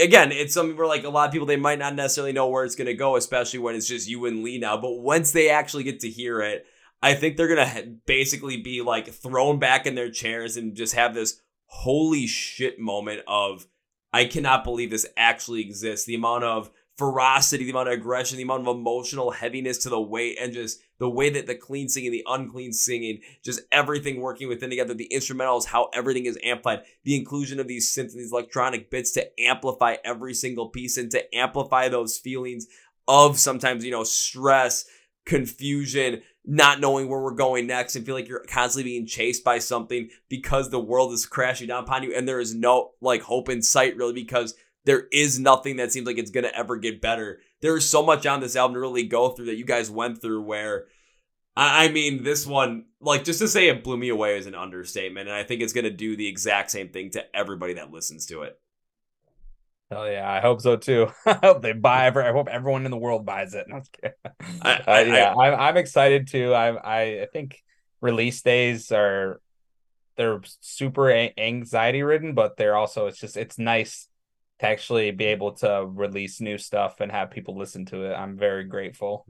again, it's something where like a lot of people they might not necessarily know where it's to go, especially when it's just you and Lee now. But once they actually get to hear it, I think they're to basically be like thrown back in their chairs and just have this holy shit moment of I cannot believe this actually exists. The amount of ferocity, the amount of aggression, the amount of emotional heaviness to the weight, and just the way that the clean singing, the unclean singing, just everything working within together, the instrumentals, how everything is amplified, the inclusion of these synths and these electronic bits to amplify every single piece and to amplify those feelings of sometimes, you know, stress, confusion, not knowing where we're going next and feel like you're constantly being chased by something because the world is crashing down upon you and there is no like hope in sight really because there is nothing that seems like it's gonna ever get better. There is so much on this album to really go through that you guys went through where I I mean this one like just to say it blew me away is an understatement and I think it's gonna do the exact same thing to everybody that listens to it. hell yeah i hope so too i hope they buy i hope everyone in the world buys it No, I'm just. I- Uh, yeah I, am I'm excited too I, I i think release days are they're super anxiety ridden but they're also it's just it's nice to actually be able to release new stuff and have people listen to it i'm very grateful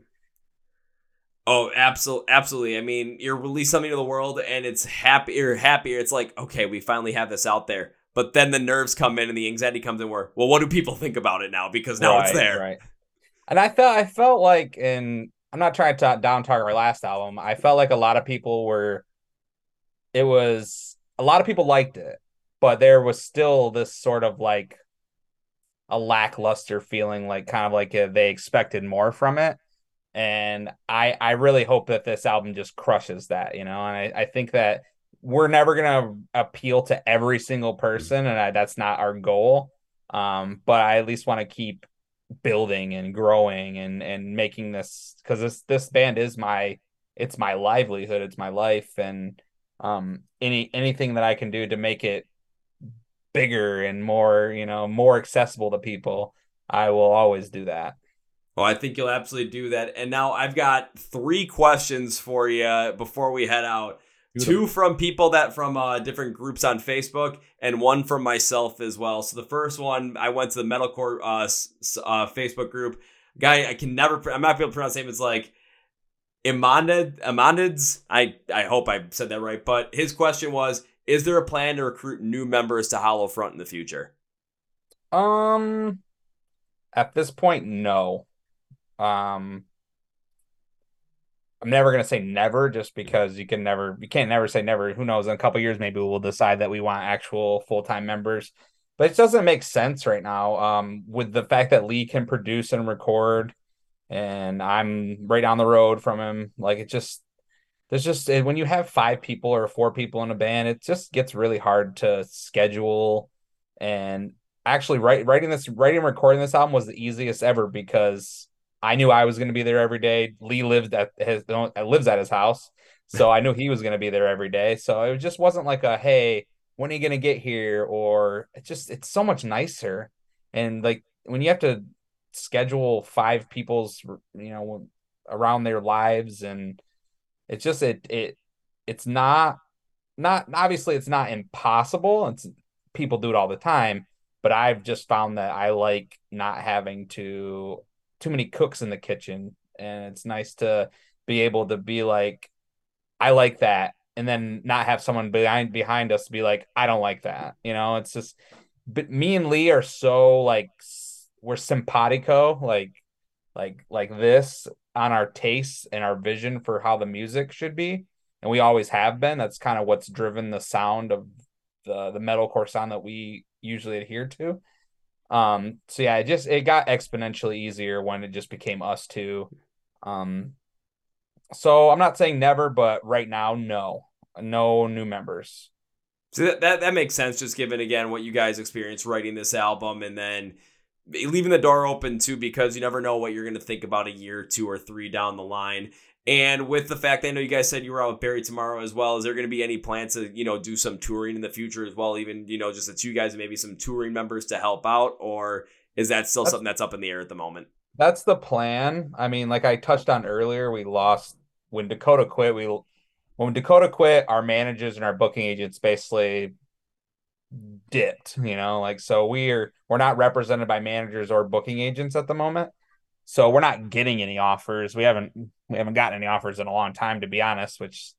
Oh, absolutely, absolutely. I mean, you release something to the world, and it's happier, happier. It's like, okay, we finally have this out there. But then the nerves come in, and the anxiety comes in. Where, well, what do people think about it now? Because now it's there. Right. And I felt I felt like in I'm not trying to down talk our last album. I felt like a lot of people were it was a lot of people liked it, but there was still this sort of like a lackluster feeling like kind of like uh, they expected more from it. And I I really hope that this album just crushes that, you know. And I, I think that we're never gonna appeal to every single person, and I, that's not our goal. Um, but I at least want to keep building and growing and and making this because this this band is my it's my livelihood it's my life and um any anything that i can do to make it bigger and more you know more accessible to people i will always do that Well, I think you'll absolutely do that. And now I've got three questions for you before we head out. Two from people that from uh, different groups on Facebook, and one from myself as well. So the first one, I went to the metalcore uh, uh, Facebook group. Guy, I can never, I'm not able to pronounce his name. It's like Imandid, Imandid's. I I hope I said that right. But his question was: Is there a plan to recruit new members to Hollow Front in the future? um at this point no um I'm never gonna say never just because you can never you can't never say never. Who knows? In a couple years, maybe we'll decide that we want actual full time members. but it doesn't make sense right now. Um, with the fact that Lee can produce and record, and I'm right down the road from him, like it just there's just eh, when you have five people or four people in a band, it just gets really hard to schedule. And actually, write, writing this, writing and recording this album was the easiest ever because I knew I was going to be there every day. Lee lived at his uh, lives at his house, so I knew he was going to be there every day. So it just wasn't like a hey, when are you going to get here? Or it just it's so much nicer. And like when you have to schedule five people's you know around their lives and it's just it it it's not not obviously it's not impossible. It's people do it all the time, but I've just found that I like not having to too many cooks in the kitchen and it's nice to be able to be like I like that and then not have someone behind behind us be like I don't like that. You know, it's just but me and Lee are so like we're simpatico like like like this on our tastes and our vision for how the music should be. And we always have been. That's kind of what's driven the sound of the the metalcore sound that we usually adhere to. Um so yeah it just it got exponentially easier when it just became us two. Um so i'm not saying never but right now no no new members. So that, that, that makes sense just given again what you guys experienced writing this album and then leaving the door open too because you never know what you're going to think about a year, two or three down the line. And with the fact I know you guys said you were out with Bury Tomorrow as well, is there going to be any plans to you know do some touring in the future as well? Even you know just the two guys and maybe some touring members to help out, or is that still that's, something that's up in the air at the moment? That's the plan. I mean, like I touched on earlier, we lost when Dakota quit. We when Dakota quit, our managers and our booking agents basically dipped, you know, like so we're we're not represented by managers or booking agents at the moment. So we're not getting any offers. We haven't we haven't gotten any offers in a long time to be honest, which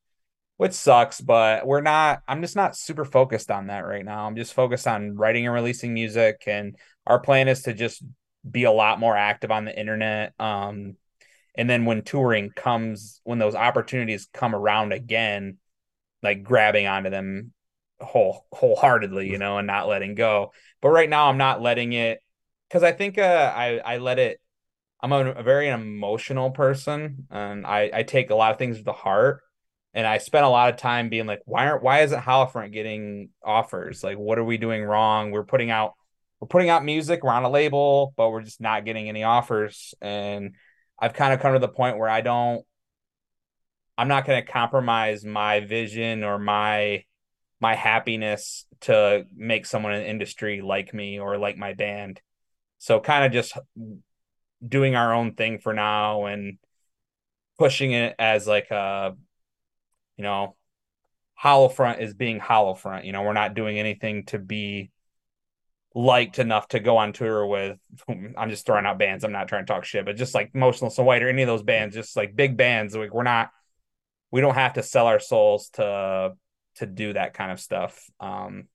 which sucks, but we're not I'm just not super focused on that right now. I'm just focused on writing and releasing music and our plan is to just be a lot more active on the internet. Um and then when touring comes when those opportunities come around again, like grabbing onto them whole wholeheartedly, you know, and not letting go. But right now, I'm not letting it because I think uh, I I let it. I'm a, a, very emotional person, and I I take a lot of things to the heart. And I spent a lot of time being like, why aren't why isn't Hollow Front getting offers? Like, what are we doing wrong? We're putting out we're putting out music, we're on a label, but we're just not getting any offers. And I've kind of come to the point where I don't I'm not going to compromise my vision or my my happiness to make someone in the industry like me or like my band. So kind of just doing our own thing for now and pushing it as like a you know Hollow Front is being Hollow Front You know, we're not doing anything to be liked enough to go on tour with. I'm just throwing out bands. I'm not trying to talk shit, but just like Motionless in White or any of those bands, just like big bands. Like we're not, we don't have to sell our souls to to do that kind of stuff. Um,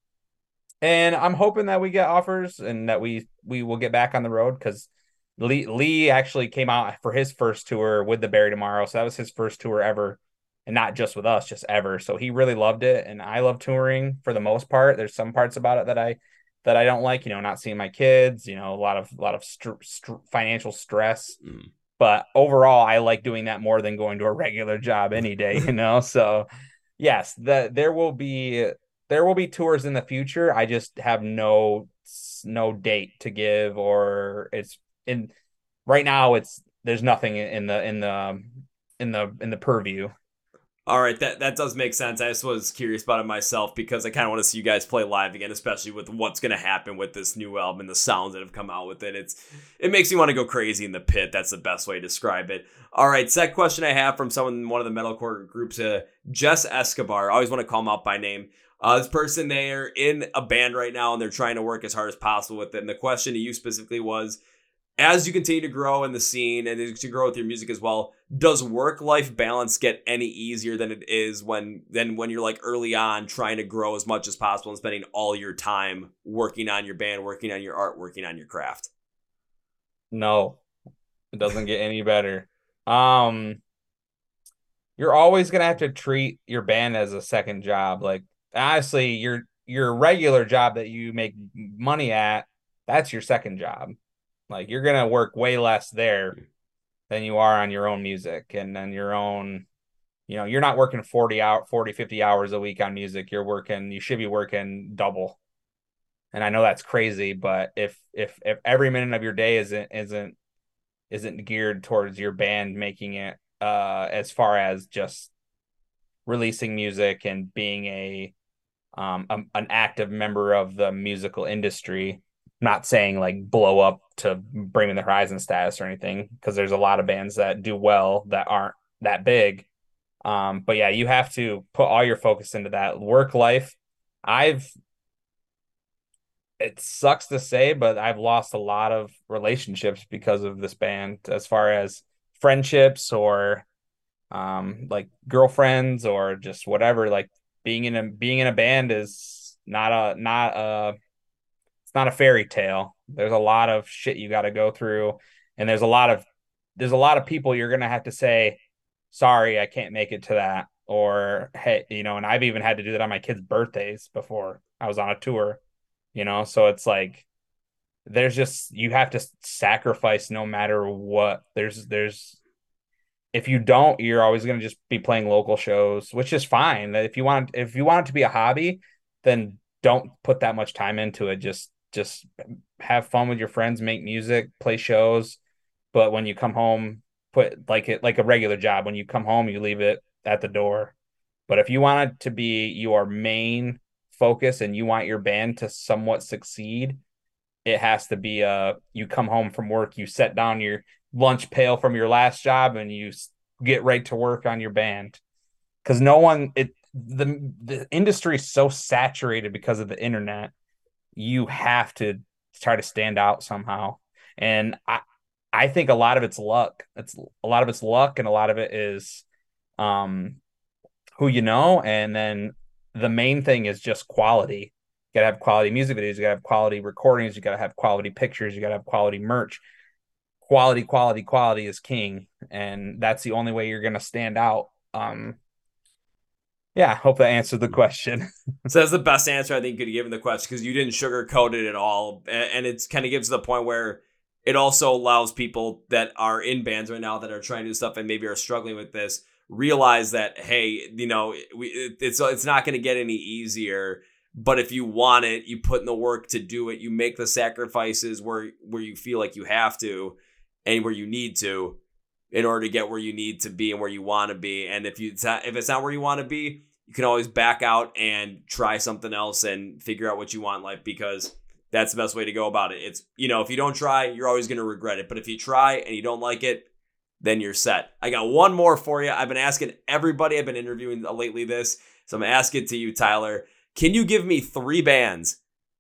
and I'm hoping that we get offers and that we we will get back on the road because Lee Lee actually came out for his first tour with the Bury Tomorrow, so that was his first tour ever, and not just with us, just ever. So he really loved it, and I love touring for the most part. There's some parts about it that I that I don't like, you know, not seeing my kids, you know, a lot of a lot of st- st- financial stress. Mm. But overall, I like doing that more than going to a regular job any day, you know. so yes, the there will be there will be tours in the future. I just have no no date to give or it's in right now it's there's nothing in the in the in the in the purview. All right, that that does make sense. I just was curious about it myself because I kind of want to see you guys play live again, especially with what's going to happen with this new album and the sounds that have come out with it. It's it makes me want to go crazy in the pit. That's the best way to describe it. All right, second question I have from someone in one of the metalcore groups, uh, Jess Escobar. I always want to call him out by name. Uh, this person, they're in a band right now and they're trying to work as hard as possible with it. And the question to you specifically was as you continue to grow in the scene and to grow with your music as well, does work life balance get any easier than it is when than when you're like early on trying to grow as much as possible and spending all your time working on your band, working on your art, working on your craft? No. It doesn't get any better. Um you're always going to have to treat your band as a second job. Like honestly, your your regular job that you make money at, that's your second job. Like you're gonna work way less there than you are on your own music and then your own you know, you're not working 40 out 40, 50 hours a week on music. You're working, you should be working double. And I know that's crazy, but if if if every minute of your day isn't isn't isn't geared towards your band making it uh as far as just releasing music and being a um a, an active member of the musical industry not saying like blow up to Bring Me the Horizon status or anything because there's a lot of bands that do well that aren't that big. Um but yeah you have to put all your focus into that. Work life i've it sucks to say but i've lost a lot of relationships because of this band. As far as friendships or um like girlfriends or just whatever like being in a being in a band is not a not a it's not a fairy tale. There's a lot of shit you got to go through, and there's a lot of there's a lot of people you're gonna have to say, sorry, I can't make it to that, or hey, you know. And I've even had to do that on my kids' birthdays before I was on a tour, you know. So it's like there's just you have to sacrifice no matter what. There's there's if you don't, you're always to just be playing local shows, which is fine. If you want, if you want it to be a hobby, then don't put that much time into it. Just just have fun with your friends, make music, play shows. But when you come home, put like it like a regular job. When you come home, you leave it at the door. But if you want it to be your main focus and you want your band to somewhat succeed, it has to be uh you come home from work, you set down your lunch pail from your last job and you get right to work on your band. Cuz no one it the the industry is so saturated because of the internet you have to try to stand out somehow. And I I think a lot of it's luck. It's a lot of it's luck and a lot of it is um who you know and then the main thing is just quality. You gotta have quality music videos, you gotta have quality recordings, you gotta have quality pictures, you gotta have quality merch. Quality, quality, quality is king, and that's the only way you're gonna stand out. Um, yeah, hope that answered the question. so that's the best answer I think you could give in the question because you didn't sugarcoat it at all, and it's kind of gives the point where it also allows people that are in bands right now that are trying to do stuff and maybe are struggling with this realize that hey, you know, we, it's it's not going to get any easier. But if you want it, you put in the work to do it. You make the sacrifices where where you feel like you have to, and where you need to, in order to get where you need to be and where you want to be. And if you if it's not where you want to be, you can always back out and try something else and figure out what you want in life because that's the best way to go about it. It's you know, if you don't try, you're always going to regret it. But if you try and you don't like it, then you're set. I got one more for you. I've been asking everybody I've been interviewing lately this, so I'm gonna ask it to you, Tyler. Can you give me three bands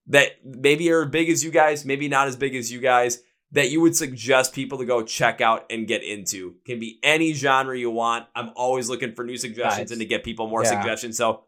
that maybe are big as you guys, maybe not as big as you guys, that you would suggest people to go check out and get into. Can be any genre you want. I'm always looking for new suggestions nice. and to get people more yeah. suggestions. So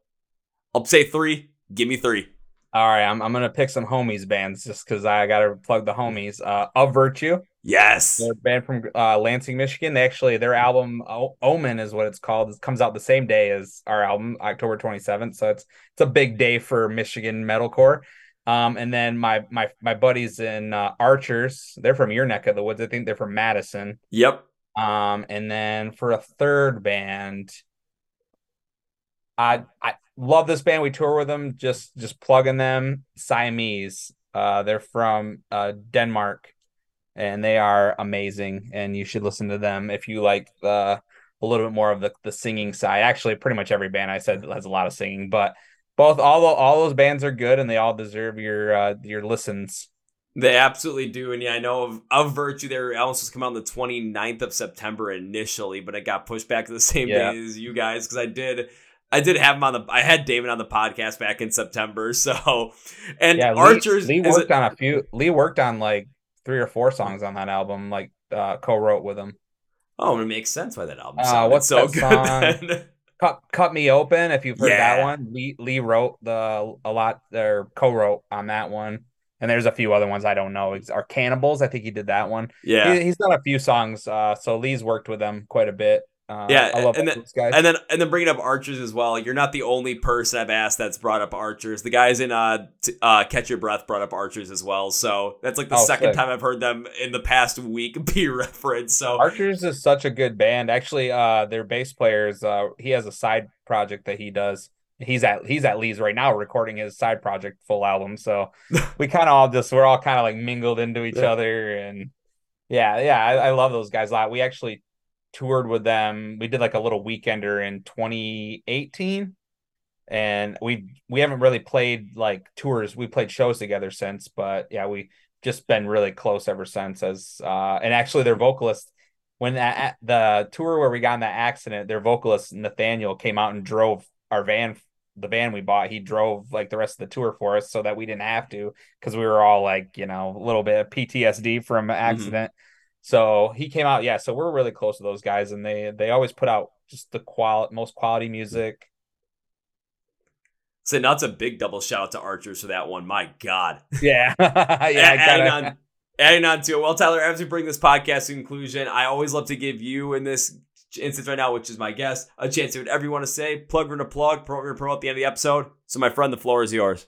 I'll say three. Give me three. All right, I'm, I'm gonna pick some homies bands just because I gotta plug the homies. Uh, of Virtue, yes, They're a band from uh, Lansing, Michigan. They actually their album o- Omen is what it's called. It comes out the same day as our album, October 27th. So it's it's a big day for Michigan metalcore. Um, and then my my my buddies in uh, Archers, they're from your neck of the woods. I think they're from Madison. Yep. Um, and then for a third band, I I love this band. We tour with them. Just just plugging them. Siamese. Uh, they're from uh Denmark, and they are amazing. And you should listen to them if you like the a little bit more of the the singing side. Actually, pretty much every band I said has a lot of singing, but both all all those bands are good and they all deserve your uh, your listens. They absolutely do. And yeah, I know of, of Virtue, their album was come out on the 29th of September initially, but it got pushed back to the same yeah. day as you guys because I did I did have him on the I had Damon on the podcast back in September. So and yeah, Archers Lee, worked on a few Lee worked on like three or four songs on that album, like uh co-wrote with him. Oh, it makes sense why that album uh, what's so good. Cut Cut Me Open, if you've heard yeah. that one. Lee Lee wrote the a lot or co-wrote on that one. And there's a few other ones I don't know. Are Cannibals? I think he did that one. Yeah, he, he's done a few songs. Uh, so Lee's worked with them quite a bit. Uh, Yeah, I love and then- those guys. And then and then bringing up archers as well. You're not the only person I've asked that's brought up archers. The guys in uh, t- uh Catch Your Breath brought up archers as well. So that's like the Oh, second sick. time I've heard them in the past week be referenced. So Archers is such a good band. Actually, uh, their bass players, uh, he has a side project that he does. He's at he's at Lee's right now recording his side project full album. So we kind of all just we're all kind of like mingled into each Yeah. other, and yeah, yeah, I, I love those guys a lot. We actually toured with them. We did like a little weekender in 2018, and we we haven't really played like tours. We played shows together since, but yeah, we just been really close ever since. As uh, and actually, their vocalist when that the tour where we got in that accident, their vocalist Nathaniel came out and drove our van, the van we bought. He drove like the rest of the tour for us so that we didn't have to because we were all like you know a little bit of PTSD from an accident. So he came out, yeah. So we're really close to those guys, and they they always put out just the qual most quality music. so now it's a big double shout out to archers for that one. My God. Yeah, yeah. Adding on, adding on to it. Well, Tyler, as we bring this podcast to conclusion, I always love to give you in this instance right now, which is my guest, a chance to whatever you want to say. Plug we're gonna plug, pro we're at the end of the episode. So, my friend, the floor is yours.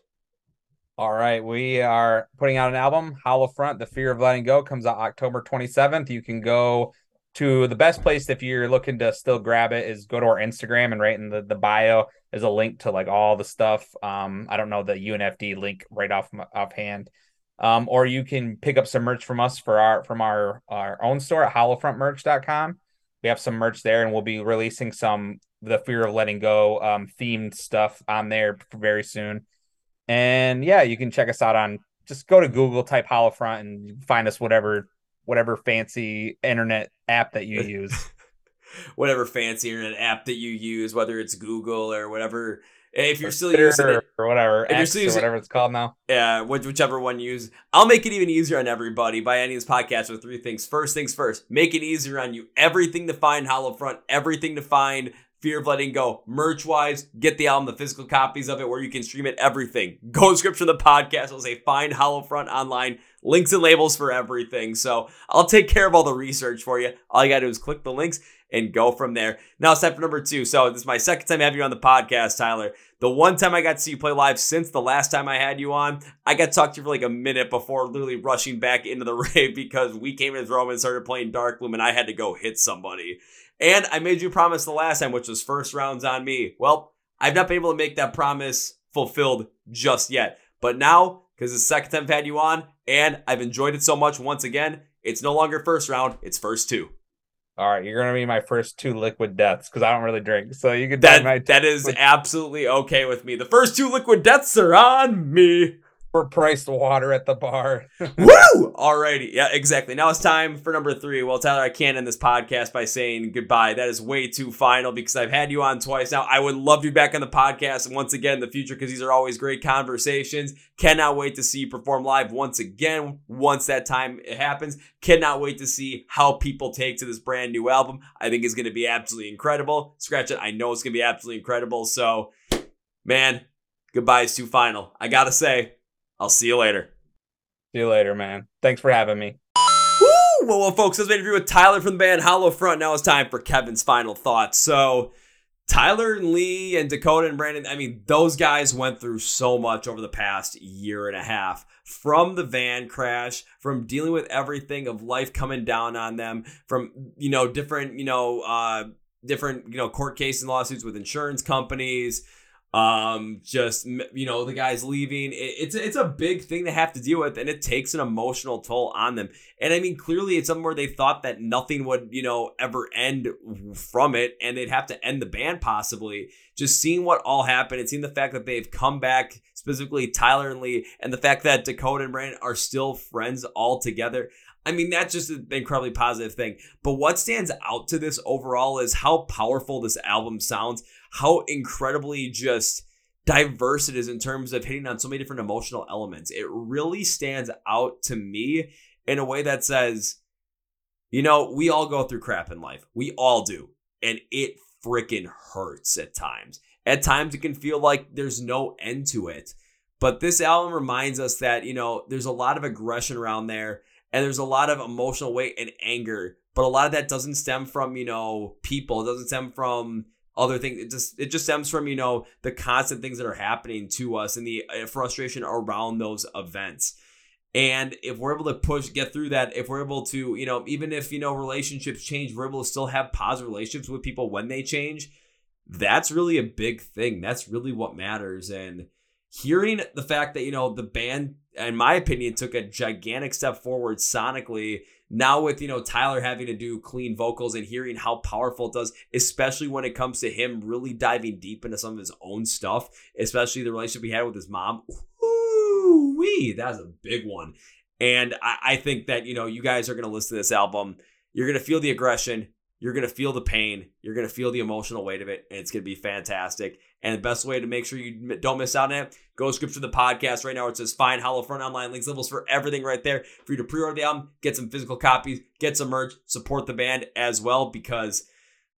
All right, we are putting out an album, Hollow Front, The Fear of Letting Go, comes out October 27th. You can go to the best place if you're looking to still grab it is go to our Instagram and right in the, the bio is a link to like all the stuff. Um, I don't know the UNFD link right off offhand. Um, or you can pick up some merch from us for our from our our own store at hollowfrontmerch.com. We have some merch there and we'll be releasing some the fear of letting go um themed stuff on there very soon. And yeah, you can check us out on just go to Google, type Hollow Front, and find us whatever whatever fancy internet app that you use. Whatever fancy internet app that you use, whether it's Google or whatever. If you're Or still Twitter using it, or whatever, If you're still or using- whatever it's called now. Yeah, which, whichever one you use. I'll make it even easier on everybody by ending this podcast with three things. First things first, make it easier on you. Everything to find Hollow Front, everything to find Fear of Letting Go. Merch wise, get the album, the physical copies of it where you can stream it, everything. Go to description of the podcast. It'll say find Hollow Front online. Links and labels for everything. So I'll take care of all the research for you. All you gotta do is click the links and go from there. Now it's time for number two. So this is my second time having you on the podcast, Tyler. The one time I got to see you play live since the last time I had you on, I got to talk to you for like a minute before literally rushing back into the rave because we came in the room and started playing Dark Bloom and I had to go hit somebody. And I made you promise the last time, which was first rounds on me. Well, I've not been able to make that promise fulfilled just yet. But now, because it's the second time I've had you on, and I've enjoyed it so much once again, it's no longer first round, it's first two. All right, you're gonna be my first two liquid deaths because I don't really drink, so you can That, that is absolutely okay with me. The first two liquid deaths are on me. Priced water at the bar. Woo! Alrighty. Yeah, exactly. Now it's time for number three. Well, Tyler, I can't end this podcast by saying goodbye. That is way too final because I've had you on twice now. I would love you back on the podcast once again in the future because these are always great conversations. Cannot wait to see you perform live once again once that time it happens. Cannot wait to see how people take to this brand new album. I think it's going to be absolutely incredible. Scratch it. I know it's going to be absolutely incredible. So, man, goodbye is too final. I got to say, I'll see you later. See you later, man. Thanks for having me. Woo! Well, well, folks, this was an interview with Tyler from the band Hollow Front. Now it's time for Kevin's final thoughts. So, Tyler and Lee and Dakota and Brandon, I mean, those guys went through so much over the past year and a half. From the van crash, from dealing with everything of life coming down on them, from, you know, different, you know, uh, different, you know, court cases and lawsuits with insurance companies, um just you know the guys leaving. It, it's it's a big thing to have to deal with and it takes an emotional toll on them. And i mean clearly it's something where they thought that nothing would you know ever end from it and they'd have to end the band possibly. Just seeing what all happened and seeing the fact that they've come back specifically tyler and lee and the fact that dakota and brandon are still friends all together I mean, that's just an incredibly positive thing. But what stands out to this overall is how powerful this album sounds, how incredibly just diverse it is in terms of hitting on so many different emotional elements. It really stands out to me in a way that says, you know, we all go through crap in life. We all do. And it freaking hurts at times. At times, it can feel like there's no end to it. But this album reminds us that, you know, there's a lot of aggression around there and there's a lot of emotional weight and anger, but a lot of that doesn't stem from, you know, people. It doesn't stem from other things. It just it just stems from, you know, the constant things that are happening to us and the uh, frustration around those events. And if we're able to push, get through that, if we're able to, you know, even if, you know, relationships change, we're able to still have positive relationships with people when they change. That's really a big thing. That's really what matters. And hearing the fact that, you know, the band, in my opinion, took a gigantic step forward sonically. Now with, you know, Tyler having to do clean vocals and hearing how powerful it does, especially when it comes to him really diving deep into some of his own stuff, especially the relationship he had with his mom Ooh wee, that's a big one. And I, I think that, you know, you guys are to listen to this album. You're to feel the aggression. You're to feel the pain. You're to feel the emotional weight of it. And it's to be fantastic. And the best way to make sure you don't miss out on it, go script to the podcast right now. It says find Hollow Front online links, levels for everything right there for you to pre order the album, get some physical copies, get some merch, support the band as well because,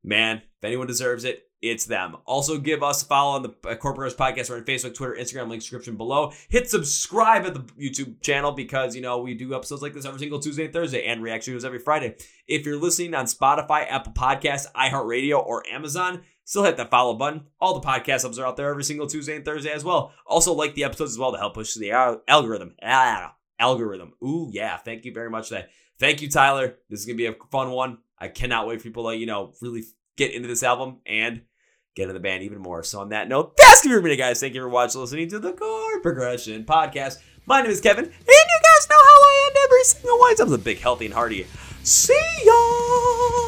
man, if anyone deserves it, it's them. Also, give us a follow on the uh, Corporate Podcast. We're on Facebook, Twitter, Instagram, link description below. Hit subscribe at the YouTube channel because, you know, we do episodes like this every single Tuesday and Thursday and reaction videos every Friday. If you're listening on Spotify, Apple Podcasts, iHeartRadio, or Amazon, still hit that follow button. All the podcast subs are out there every single Tuesday and Thursday as well. Also, like the episodes as well to help push the algorithm. Ah, algorithm. Ooh, yeah. Thank you very much for that. Thank you, Tyler. This is to be a fun one. I cannot wait for people to, you know, really get into this album and get into the band even more. So on that note, that's gonna be everybody, guys. Thank you for watching, listening to the Chord Progression Podcast. My name is Kevin, and you guys know how I end every single one. I'm a big, healthy, and hearty. See ya.